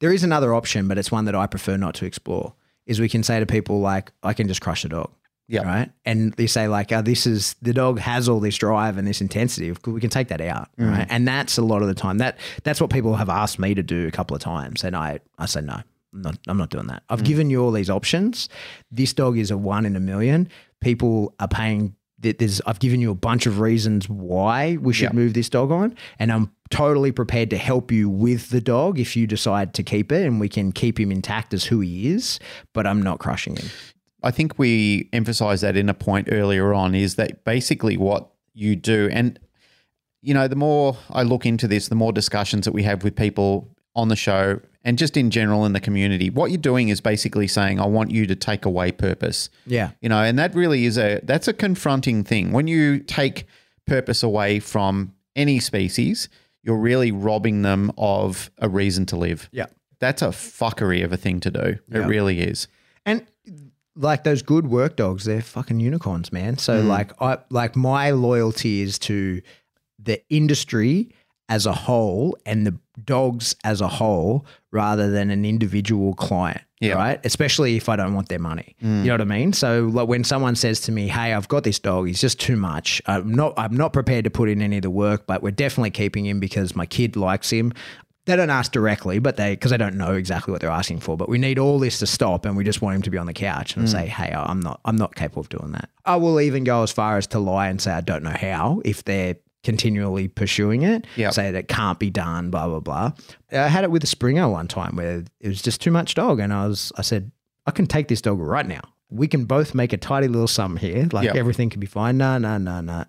is another option, but it's one that I prefer not to explore. Is we can say to people like, I can just crush a dog. Yeah. Right. And they say like, oh, this is the dog has all this drive and this intensity. We can take that out. Mm. Right. And that's a lot of the time that that's what people have asked me to do a couple of times, and I I say no. I'm not, I'm not doing that. I've Mm. given you all these options. This dog is a one in a million. People are paying. th- There's, I've given you a bunch of reasons why we should Yeah. move this dog on, and I'm totally prepared to help you with the dog if you decide to keep it, and we can keep him intact as who he is. But I'm not crushing him. I think we emphasized that in a point earlier on is that basically what you do, and you know, the more I look into this, the more discussions that we have with people on the show and just in general in the community, what you're doing is basically saying, I want you to take away purpose. Yeah. You know, and that really is a that's a confronting thing. When you take purpose away from any species, you're really robbing them of a reason to live. Yeah. That's a fuckery of a thing to do. Yeah. It really is. And like those good work dogs, they're fucking unicorns, man. So Mm. like I like my loyalty is to the industry as a whole and the dogs as a whole rather than an individual client. Yeah. Mm. Right. Especially if I don't want their money. You know what I mean? So like when someone says to me, Hey, I've got this dog, he's just too much. I'm not I'm not prepared to put in any of the work, but we're definitely keeping him because my kid likes him. They don't ask directly, but they because they don't know exactly what they're asking for. But we need all this to stop, and we just want him to be on the couch and say, mm. "Hey, I'm not, I'm not capable of doing that." I will even go as far as to lie and say I don't know how if they're continually pursuing it, Yep. say that it can't be done, blah blah blah. I had it with a Springer one time where it was just too much dog, and I was I said I can take this dog right now. We can both make a tidy little sum here, like Yep. everything can be fine. No, no, no, no.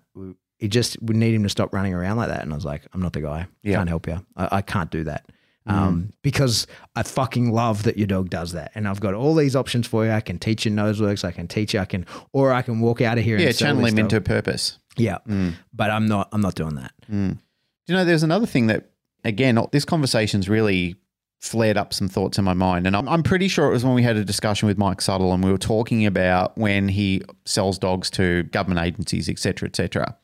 It just we need him to stop running around like that, and I was like, I'm not the guy. Yep. Can't help you. I, I can't do that. Mm. Um, because I fucking love that your dog does that, and I've got all these options for you. I can teach you nose works. I can teach you. I can, or I can walk out of here. Yeah, channel him dog. into purpose. Yeah, mm. but I'm not. I'm not doing that. Mm. Do you know, there's another thing that, again, this conversation's really flared up some thoughts in my mind. And I'm, I'm pretty sure it was when we had a discussion with Mike Suttle and we were talking about when he sells dogs to government agencies, et cetera, et cetera.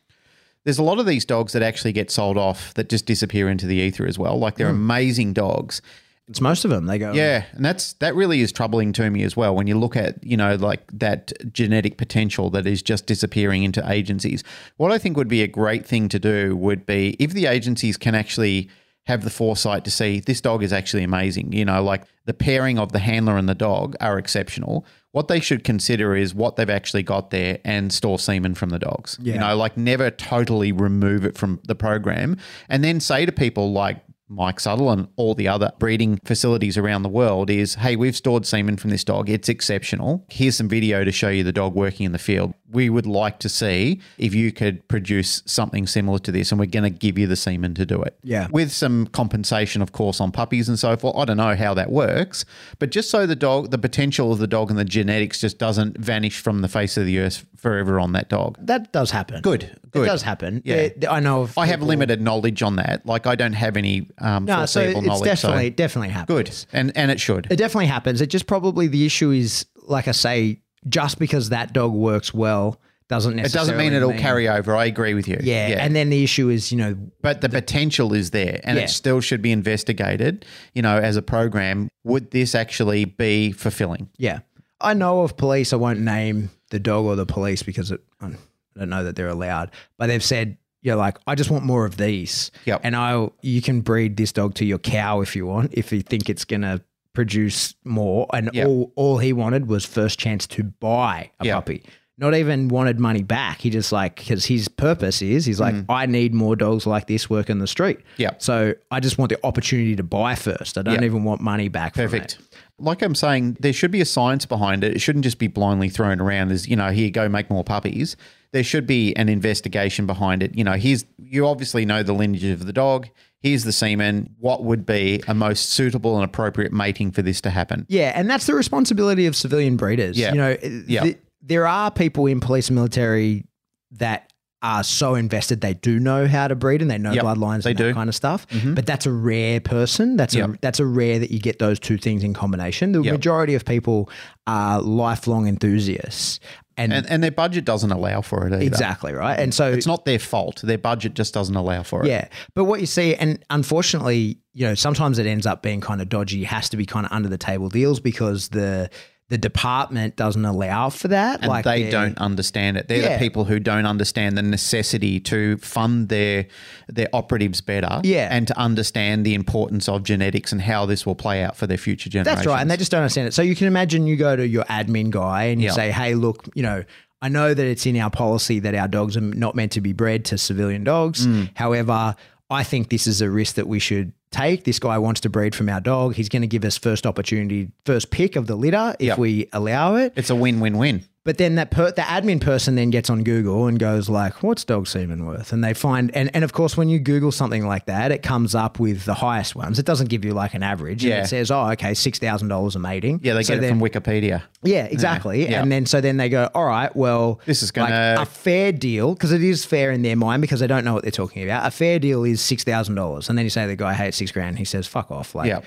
There's a lot of these dogs that actually get sold off that just disappear into the ether as well. Like they're hmm. amazing dogs. It's most of them. They go. Yeah, and that's that really is troubling to me as well. When you look at you know like that genetic potential that is just disappearing into agencies. What I think would be a great thing to do would be if the agencies can actually have the foresight to see this dog is actually amazing. You know, like the pairing of the handler and the dog are exceptional. What they should consider is what they've actually got there and store semen from the dogs. You know, like never totally remove it from the program and then say to people like Mike Suttle and all the other breeding facilities around the world is, hey, we've stored semen from this dog. It's exceptional. Here's some video to show you the dog working in the field. We would like to see if you could produce something similar to this, and we're going to give you the semen to do it. Yeah. With some compensation, of course, on puppies and so forth. I don't know how that works, but just so the dog, the potential of the dog and the genetics just doesn't vanish from the face of the earth forever on that dog. that does happen. Good, It does happen. Yeah. I know. Of I have limited knowledge on that. Like I don't have any um, No, so it's knowledge. definitely so definitely happens. good, and and it should. It definitely happens. It just probably the issue is, like I say, just because that dog works well doesn't It doesn't mean it'll carry over. I agree with you. Yeah, and then the issue is, you know, but the potential is there, and Yeah. it still should be investigated. You know, as a program, would this actually be fulfilling? yeah, I know of police. I won't name the dog or the police because it, I don't know that they're allowed, but they've said. You're like, I just want more of these. Yep. And I, you can breed this dog to your cow if you want, if you think it's gonna produce more. And Yep. all, all he wanted was first chance to buy a Yep. puppy. Not even wanted money back. He just like because his purpose is he's like, mm. I need more dogs like this working the street. Yeah. So I just want the opportunity to buy first. I don't Yep. even want money back. Perfect. Like I'm saying, there should be a science behind it. It shouldn't just be blindly thrown around as, you know, here, go make more puppies. There should be an investigation behind it. You know, here's, you obviously know the lineage of the dog. Here's the semen. What would be a most suitable and appropriate mating for this to happen? Yeah, and that's the responsibility of civilian breeders. Yeah. You know, Yeah. th- there are people in police and military that are so invested they do know how to breed and they know Yep, bloodlines they and that do. Mm-hmm. kind of stuff. But that's a rare person. That's a that's a rare that you get those two things in combination. The Yep. majority of people are lifelong enthusiasts. And, And, and their budget doesn't allow for it either. exactly, right? And so It's not their fault. Their budget just doesn't allow for it. Yeah. But what you see, and unfortunately, you know, sometimes it ends up being kind of dodgy. Has to be kind of under the table deals because the the department doesn't allow for that. and like they don't understand it. They're Yeah. the people who don't understand the necessity to fund their their operatives better, Yeah. and to understand the importance of genetics and how this will play out for their future generations. That's right. And they just don't understand it. So you can imagine you go to your admin guy and you Yeah. say, hey, look, you know, I know that it's in our policy that our dogs are not meant to be bred to civilian dogs. Mm. However, I think this is a risk that we should take. This guy wants to breed from our dog. He's going to give us first opportunity, first pick of the litter if Yep. we allow it. it's a win win win. But then that per, the admin person then gets on Google and goes like, "What's dog semen worth?" And they find and and of course when you Google something like that, it comes up with the highest ones. It doesn't give you like an average. Yeah. And it says, "Oh, okay, six thousand dollars a mating." Yeah, they So get it from Wikipedia. Yeah, exactly. Yeah. And then so then they go, "All right, well, This is gonna- a fair deal because it is fair in their mind because they don't know what they're talking about. A fair deal is six thousand dollars." And then you say to the guy, "Hey, it's six grand." He says, "Fuck off!" Like. Yeah.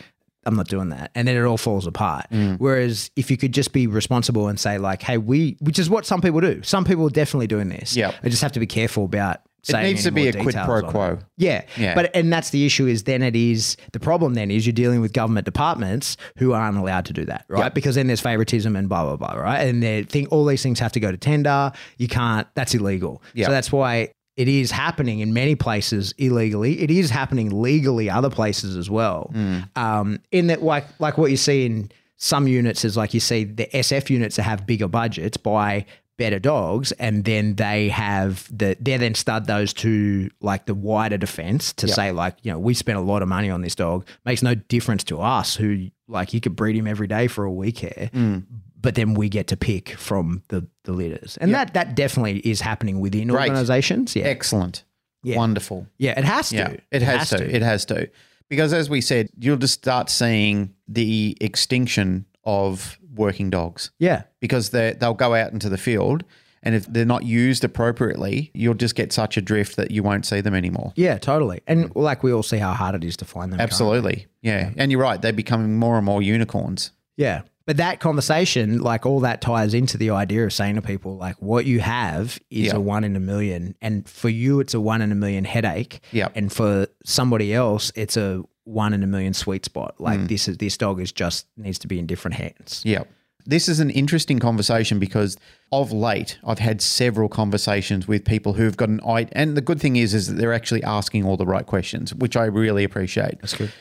I'm not doing that. And then it all falls apart. Mm. Whereas if you could just be responsible and say, like, hey, we, which is what some people do. Some people are definitely doing this. Yeah. I just have to be careful about It needs to be a quid pro quo. Yeah. Yeah. But, and that's the issue is then it is, the problem then is you're dealing with government departments who aren't allowed to do that, right? Yep. Because then there's favoritism and blah, blah, blah, right? And they think all these things have to go to tender. You can't, that's illegal. Yep. So that's why it is happening in many places illegally. It is happening legally other places as well. Um, in that, like like what you see in some units is like you see the SF units that have bigger budgets buy better dogs, and then they have the they then stud those to like the wider defense to say like you know we spent a lot of money on this dog makes no difference to us who like you could breed him every day for a week here. Mm. But then we get to pick from the the litters, and that that definitely is happening within Great. organizations. Yeah, Excellent. Yeah. Wonderful. yeah, it has to. Yeah, it has, to. It has to. Because as we said, you'll just start seeing the extinction of working dogs Yeah, because they they'll go out into the field and if they're not used appropriately, you'll just get such a drift that you won't see them anymore. yeah, totally. And like we all see how hard it is to find them. Absolutely. Yeah. And you're right, they're becoming more and more unicorns. Yeah. But that conversation, like all that ties into the idea of saying to people, like, what you have is Yeah. a one in a million. And for you, it's a one in a million headache. Yep. And for somebody else, it's a one in a million sweet spot. Like Mm. this is this dog is just needs to be in different hands. Yeah. This is an interesting conversation because of late I've had several conversations with people who've got an eye and the good thing is is that they're actually asking all the right questions, which I really appreciate. That's good.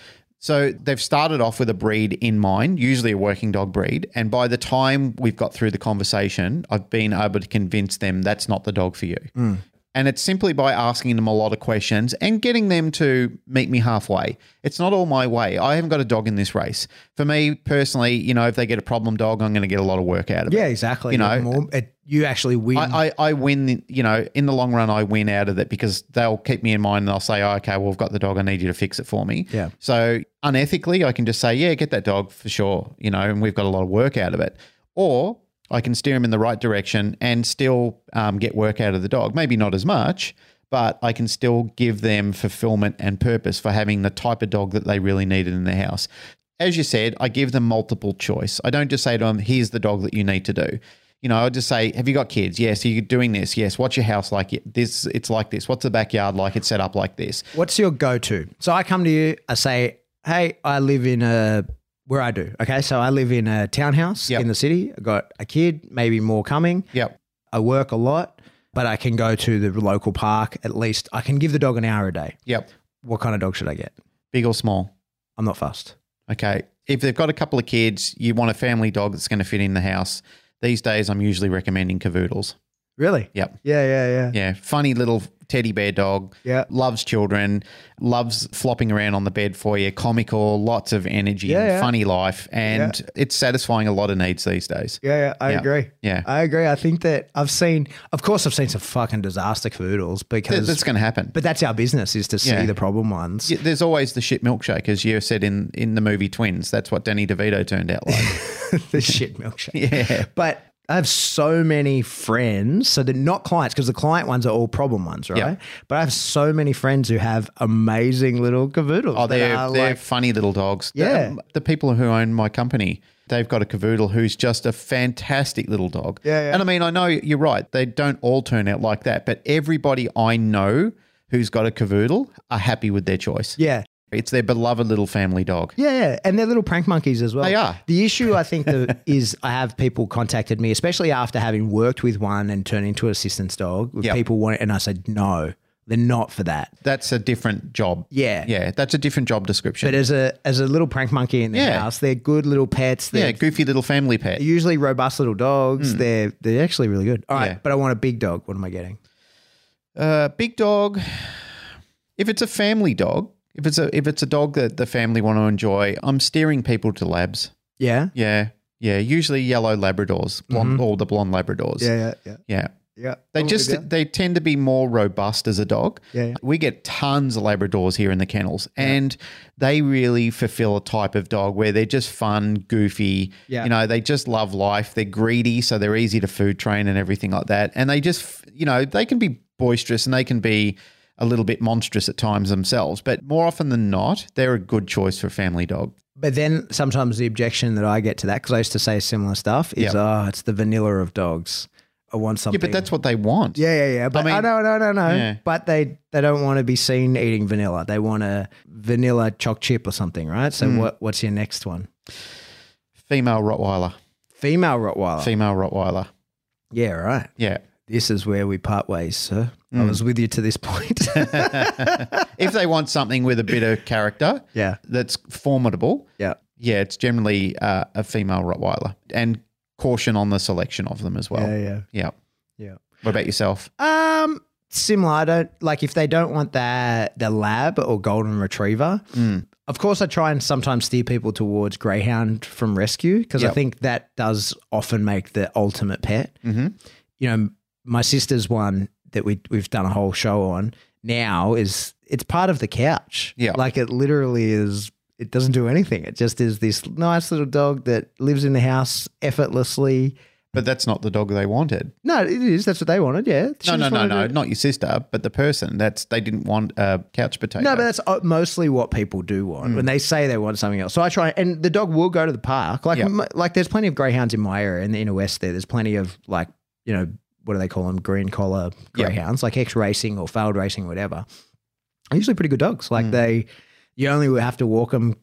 So they've started off with a breed in mind, usually a working dog breed, and by the time we've got through the conversation, I've been able to convince them that's not the dog for you. Hmm. And it's simply by asking them a lot of questions and getting them to meet me halfway. It's not all my way. I haven't got a dog in this race. For me personally, you know, if they get a problem dog, I'm going to get a lot of work out of it. Yeah, exactly. You know, more, it, you actually win. I, I, I win, you know, in the long run, I win out of it because they'll keep me in mind and they'll say, oh, okay, well, I've got the dog. I need you to fix it for me. Yeah. So unethically, I can just say, yeah, get that dog for sure, you know, and we've got a lot of work out of it. Or I can steer them in the right direction and still um, get work out of the dog. Maybe not as much, but I can still give them fulfillment and purpose for having the type of dog that they really needed in their house. As you said, I give them multiple choice. I don't just say to them, here's the dog that you need to do. You know, I just say, have you got kids? Yes. Are you doing this? Yes. What's your house like? This, it's like this. What's the backyard like? It's set up like this. What's your go to? So I come to you, I say, hey, I live in a, where I do. Okay. So I live in a townhouse Yep. in the city. I got a kid, maybe more coming. Yep. I work a lot, but I can go to the local park at least. I can give the dog an hour a day. Yep. What kind of dog should I get? Big or small? I'm not fussed. Okay. If they've got a couple of kids, you want a family dog that's going to fit in the house. These days, I'm usually recommending cavoodles. Really? Yep. Yeah, yeah, yeah. Yeah. Funny little teddy bear dog. Yeah. Loves children, loves flopping around on the bed for you, comical, lots of energy, Yeah, yeah. funny life. And it's satisfying a lot of needs these days. Yeah, yeah, I Yeah. agree. Yeah. I agree. I think that I've seen, of course, I've seen some fucking disaster cavoodles because, That's going to happen. but that's our business is to see Yeah. the problem ones. Yeah, There's always the shit milkshake, as you said in, in the movie Twins. That's what Danny DeVito turned out like. the shit milkshake. yeah. But I have so many friends, so they're not clients because the client ones are all problem ones, right? Yeah. But I have so many friends who have amazing little cavoodles. Oh, they're, they're like, funny little dogs. Yeah. The, the people who own my company, they've got a cavoodle who's just a fantastic little dog. Yeah, yeah. And I mean, I know you're right. They don't all turn out like that, but everybody I know who's got a cavoodle are happy with their choice. yeah. It's their beloved little family dog. Yeah, yeah, and they're little prank monkeys as well. They are. The issue I think that is I have people contacted me, especially after having worked with one and turned into an assistance dog. Yep. people want, it. and I said no, they're not for that. That's a different job. Yeah. Yeah, that's a different job description. But as a as a little prank monkey in the Yeah. house, they're good little pets. They're yeah, goofy little family pet. usually robust little dogs. They're they're actually really good. All right, Yeah. but I want a big dog. What am I getting? Uh, big dog. If it's a family dog, if it's a if it's a dog that the family want to enjoy, I'm steering people to labs. Yeah. Yeah, yeah. Usually yellow Labradors, blonde, or the blonde Labradors. Yeah, yeah, yeah. yeah. They just they tend to be more robust as a dog. Yeah, yeah. We get tons of Labradors here in the kennels, and they really fulfill a type of dog where they're just fun, goofy. Yeah. You know, they just love life. They're greedy, so they're easy to food train and everything like that. And they just, you know, they can be boisterous and they can be a little bit monstrous at times themselves, but more often than not, they're a good choice for a family dog. But then sometimes the objection that I get to that, because I used to say similar stuff, is Yep. oh, it's the vanilla of dogs. I want something. Yeah, but that's what they want. Yeah, yeah, yeah. But I, mean- know, no, no, no. Yeah. But they they don't want to be seen eating vanilla. They want a vanilla choc chip or something, right? So Hmm. what what's your next one? Female Rottweiler. Female Rottweiler. Female Rottweiler. yeah, right. Yeah. This is where we part ways, sir. Hmm. I was with you to this point. if they want something with a bit of character yeah, that's formidable, yeah. yeah, it's generally uh, a female Rottweiler. And caution on the selection of them as well. Yeah, yeah. Yeah. Yeah. What about yourself? Um, similar. I don't like if they don't want that the lab or golden retriever. Mm. Of course, I try and sometimes steer people towards greyhound from rescue because I think that does often make the ultimate pet. Mm-hmm. You know, my sister's one that we we've done a whole show on now is it's part of the couch. Yeah. like it literally is. It doesn't do anything. It just is this nice little dog that lives in the house effortlessly. But that's not the dog they wanted. No, it is. That's what they wanted. Yeah. She No, no, no, no, it- not your sister, but the person. That's they didn't want a couch potato. No, but that's uh, mostly what people do want Mm. when they say they want something else. So I try, and the dog will go to the park. Like, m- like there's plenty of greyhounds in my area in the inner west. There, there's plenty of like, you know, what do they call them? Green collar Yeah. greyhounds, like ex racing or failed racing, or whatever. Are usually pretty good dogs. Mm. Like they, you only have to walk them,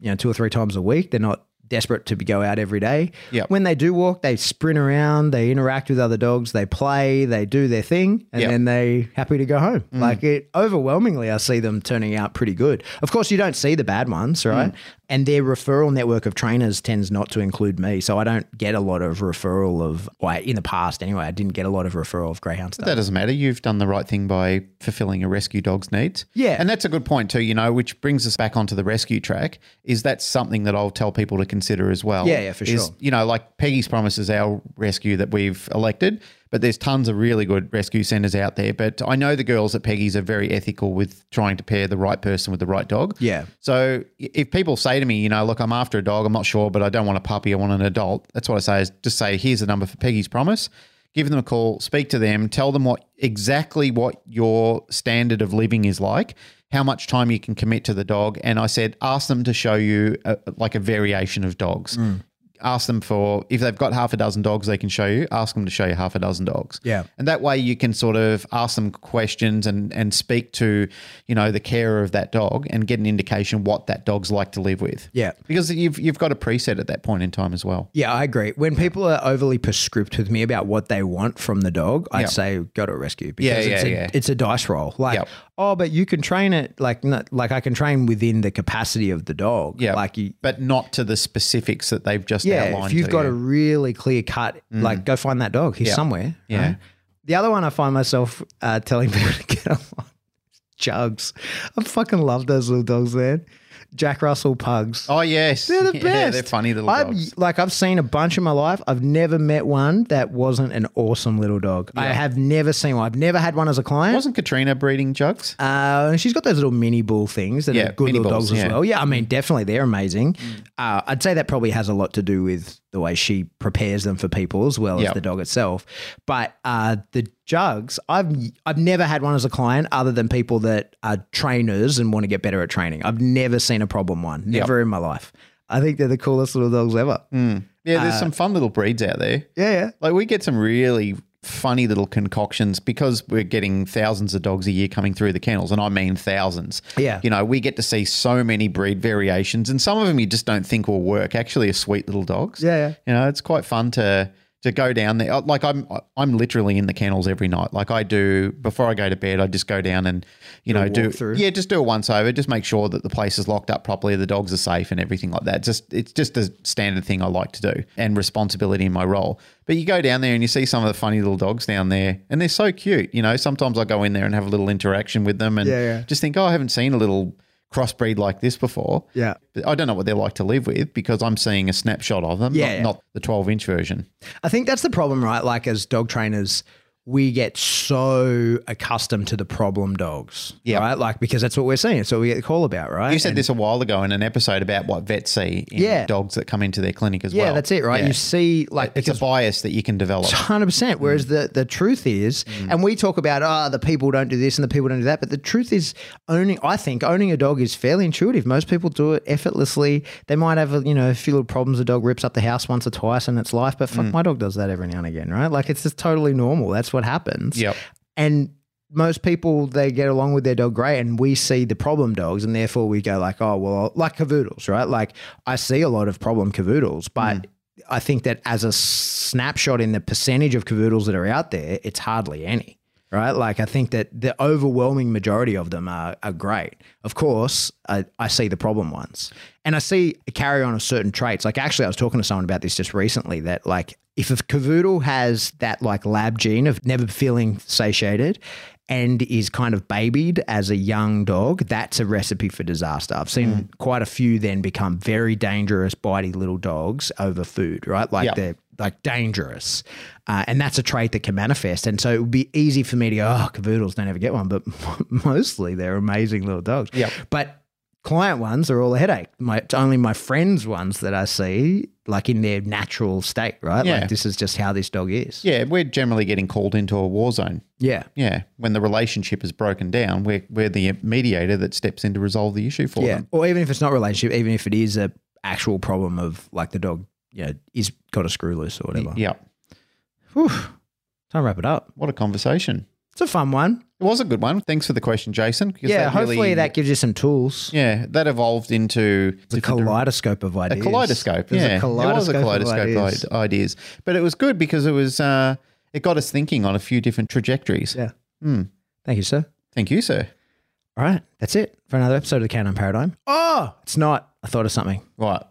you know, two or three times a week. They're not desperate to be- go out every day. Yep. When they do walk, they sprint around, they interact with other dogs, they play, they do their thing, and Yep. then they happy to go home. Mm. Like it overwhelmingly I see them turning out pretty good. Of course you don't see the bad ones, Mm. And their referral network of trainers tends not to include me. So I don't get a lot of referral of well, in the past anyway, I didn't get a lot of referral of greyhound stuff. That doesn't matter. You've done the right thing by fulfilling a rescue dog's needs. Yeah. And that's a good point too, you know, which brings us back onto the rescue track, is that something that I'll tell people to consider as well. Yeah, yeah, for is, sure. You know, like Peggy's Promise is our rescue that we've elected, but there's tons of really good rescue centres out there. But I know the girls at Peggy's are very ethical with trying to pair the right person with the right dog. Yeah. So if people say to me, you know, look, I'm after a dog, I'm not sure, but I don't want a puppy, I want an adult. That's what I say is just say, here's the number for Peggy's Promise. Give them a call, speak to them, tell them what exactly what your standard of living is like, how much time you can commit to the dog, and I said, ask them to show you a, like a variation of dogs. Mm. Ask them for if they've got half a dozen dogs, they can show you. Ask them to show you half a dozen dogs. Yeah. And that way you can sort of ask them questions and, and speak to, you know, the carer of that dog and get an indication what that dog's like to live with. Yeah. Because you've you've got a preset at that point in time as well. Yeah, I agree. When people are overly prescriptive with me about what they want from the dog, I'd Yeah. say go to a rescue because Yeah, it's, yeah, a, it's a dice roll. Like. Oh, but you can train it like not, like I can train within the capacity of the dog. Yeah. like you. But not to the specifics that they've just Yeah, outlined. if you've to got you. a really clear cut, like go find that dog. He's Yeah. somewhere. Yeah. right? The other one I find myself uh, telling people to get on Jugs. I fucking love those little dogs, man. Jack Russell pugs. Oh yes. They're the best. Yeah, they're funny little I've, dogs. Like I've seen a bunch in my life. I've never met one that wasn't an awesome little dog. I have never seen one. I've never had one as a client. Wasn't Katrina breeding jugs? Uh, she's got those little mini bull things that Yeah, are good little bulls, dogs as yeah. Mm. well. Yeah, I mean, definitely they're amazing. Uh, I'd say that probably has a lot to do with the way she prepares them for people as well Yeah. as the dog itself. But uh, the jugs, I've I've never had one as a client other than people that are trainers and want to get better at training. I've never seen a problem one. Never in my life. I think they're the coolest little dogs ever. Yeah, there's Uh, some fun little breeds out there. Yeah, yeah. Like we get some really funny little concoctions because we're getting thousands of dogs a year coming through the kennels, and I mean thousands. Yeah. you know, we get to see so many breed variations, and some of them you just don't think will work. Actually, are sweet little dogs. Yeah, yeah. You know, it's quite fun to to go down there. Uh, like I'm I'm literally in the kennels every night. Like I do before I go to bed, I just go down and you know do walkthrough. yeah, just do a once over. Just make sure that the place is locked up properly, the dogs are safe, and everything like that. Just it's just a standard thing I like to do and responsibility in my role. But you go down there and you see some of the funny little dogs down there, and they're so cute. You know, sometimes I go in there and have a little interaction with them, and Yeah, yeah. just think, oh, I haven't seen a little crossbreed like this before. Yeah. But I don't know what they're like to live with because I'm seeing a snapshot of them, Yeah, not, yeah. not the 12 inch version. I think that's the problem, right? Like as dog trainers, we get so accustomed to the problem dogs, Yeah. right? Like because that's what we're seeing. It's what we get the call about, right? You said And- this a while ago in an episode about what vets see in Yeah. dogs that come into their clinic as Yeah, well. Yeah, that's it, right? Yeah. You see, like it's a bias that you can develop. Hundred percent. Whereas mm. the the truth is, mm. and we talk about oh the people don't do this and the people don't do that, but the truth is owning. I think owning a dog is fairly intuitive. Most people do it effortlessly. They might have a you know a few little problems. The dog rips up the house once or twice in its life, but fuck, mm. my dog does that every now and again, right? Like it's just totally normal. That's what happens. Yep. And most people they get along with their dog great, and we see the problem dogs, and therefore we go like, oh well, like cavoodles, right? Like I see a lot of problem cavoodles, but mm. I think that as a snapshot in the percentage of cavoodles that are out there, it's hardly any. Right, like I think that the overwhelming majority of them are, are great. Of course, I, I see the problem ones, and I see a carry on of certain traits. Like actually, I was talking to someone about this just recently. That like if a cavoodle has that like lab gene of never feeling satiated and is kind of babied as a young dog, that's a recipe for disaster. I've seen quite a few then become very dangerous, bitey little dogs over food, right? Like Yep. they're like dangerous. Uh, and that's a trait that can manifest. And so it would be easy for me to go, oh, cavoodles don't ever get one, but mostly they're amazing little dogs. Yep. But client ones are all a headache. My it's only my friends ones that I see like in their natural state, right? Yeah. Like this is just how this dog is. Yeah, we're generally getting called into a war zone. Yeah. Yeah, when the relationship is broken down, we're, we're the mediator that steps in to resolve the issue for Yeah. them. Or even if it's not relationship, even if it is a actual problem of like the dog, you know, is got a screw loose or whatever. Yeah. Whew. Time to wrap it up. What a conversation. It's a fun one. It was a good one. Thanks for the question, Jason. yeah. that Hopefully really- that gives you some tools. Yeah, that evolved into a kaleidoscope of ideas. a kaleidoscope. Yeah, a kaleidoscope, it was a kaleidoscope of ideas. ideas. But it was good because it was uh, it got us thinking on a few different trajectories. Yeah. Hmm. Thank you, sir. Thank you, sir. All right. That's it for another episode of the Canine Paradigm. Oh, it's not. I thought of something. Right.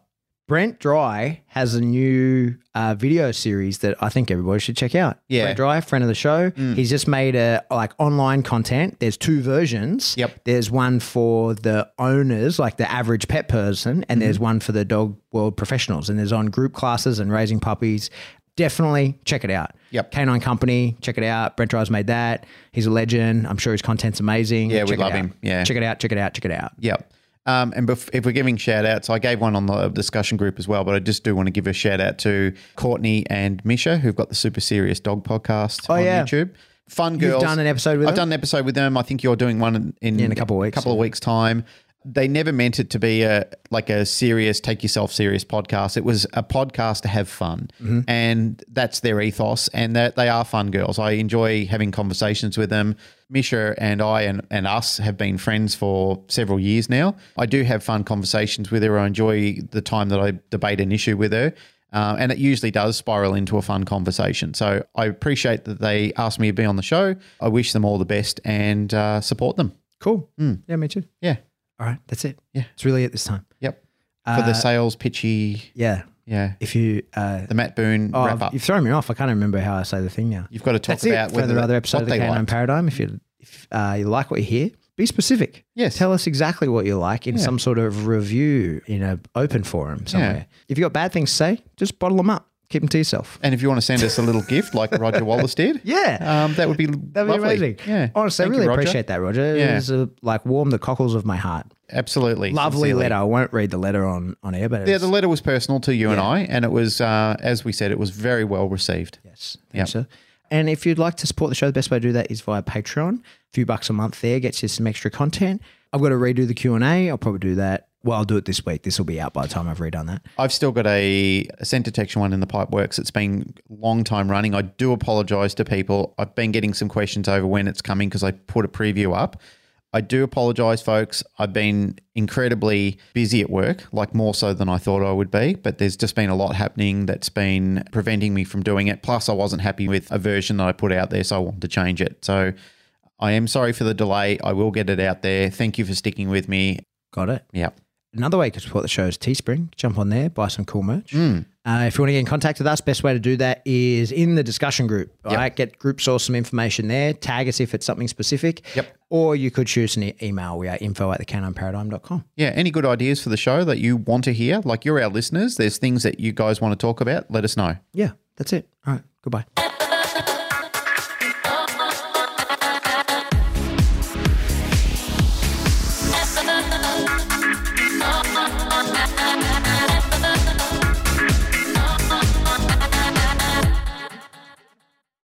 Brent Dry has a new uh, video series that I think everybody should check out. Yeah. Mm. Brent Dry, friend of the show. He's just made a like online content. There's two versions. Yep. There's one for the owners, like the average pet person, and Mm-hmm. there's one for the dog world professionals. And there's on group classes and raising puppies. Definitely check it out. Yep. Canine Company, check it out. Brent Dry's made that. He's a legend. I'm sure his content's amazing. Yeah, we Check it love out. him. Yeah. Check it out. Check it out. Check it out. Yep. Um, and bef- if we're giving shout outs, I gave one on the discussion group as well, but I just do want to give a shout out to Courtney and Misha, who've got the Super Serious Dog podcast on Oh, yeah. YouTube. Fun You've girls. done an episode with I've them? done an episode with them. I think you're doing one in, in, In a couple of weeks, couple of weeks time. They never meant it to be a like a serious, take yourself serious podcast. It was a podcast to have fun, Mm-hmm. and that's their ethos. And that they are fun girls. I enjoy having conversations with them. Misha and I and, and us have been friends for several years now. I do have fun conversations with her. I enjoy the time that I debate an issue with her. Uh, and it usually does spiral into a fun conversation. So I appreciate that they asked me to be on the show. I wish them all the best and uh, support them. Cool. Yeah, me too. Yeah. All right. That's it. Yeah. It's really it this time. Yep. For the Uh, sales pitchy, Yeah. Yeah, If you, uh, the Matt Boone oh, wrap up. you've thrown me off. I can't remember how I say the thing now. You've got to talk That's about it whether another episode what of the Canine liked. Paradigm. If you if uh, you like what you hear, be specific. Yes. Tell us exactly what you like in Yeah. some sort of review in an open forum somewhere. If you got bad things to say, just bottle them up. Keep them to yourself. And if you want to send us a little gift like Roger Wallace did, Yeah. um, that would be That'd be lovely. amazing. Yeah, Honestly, Thank I really Roger. appreciate that, Roger. Yeah. It was uh, like warmed the cockles of my heart. Absolutely, Lovely sincerely. letter. I won't read the letter on, on air, but Yeah, it's, the letter was personal to you and I, and it was, uh, as we said, it was very well received. Yes. Yep. Sir. And if you'd like to support the show, the best way to do that is via Patreon. A few bucks a month there gets you some extra content. I've got to redo the Q&A. I'll probably do that. Well, I'll do it this week. This will be out by the time I've redone that. I've still got a, a scent detection one in the pipe works. It's been a long time running. I do apologise to people. I've been getting some questions over when it's coming because I put a preview up. I do apologise, folks. I've been incredibly busy at work, like more so than I thought I would be. But there's just been a lot happening that's been preventing me from doing it. Plus, I wasn't happy with a version that I put out there, so I wanted to change it. So I am sorry for the delay. I will get it out there. Thank you for sticking with me. Got it. Yeah. Another way to support the show is Teespring. Jump on there, buy some cool merch. Mm. Uh, if you want to get in contact with us, best way to do that is in the discussion group. Right, get group source some information there. Tag us if it's something specific. Yep. Or you could shoot us an e- email. We are info at thecanineparadigm.com. Yeah, any good ideas for the show that you want to hear? Like you're our listeners, there's things that you guys want to talk about, let us know. Yeah, that's it. All right, goodbye.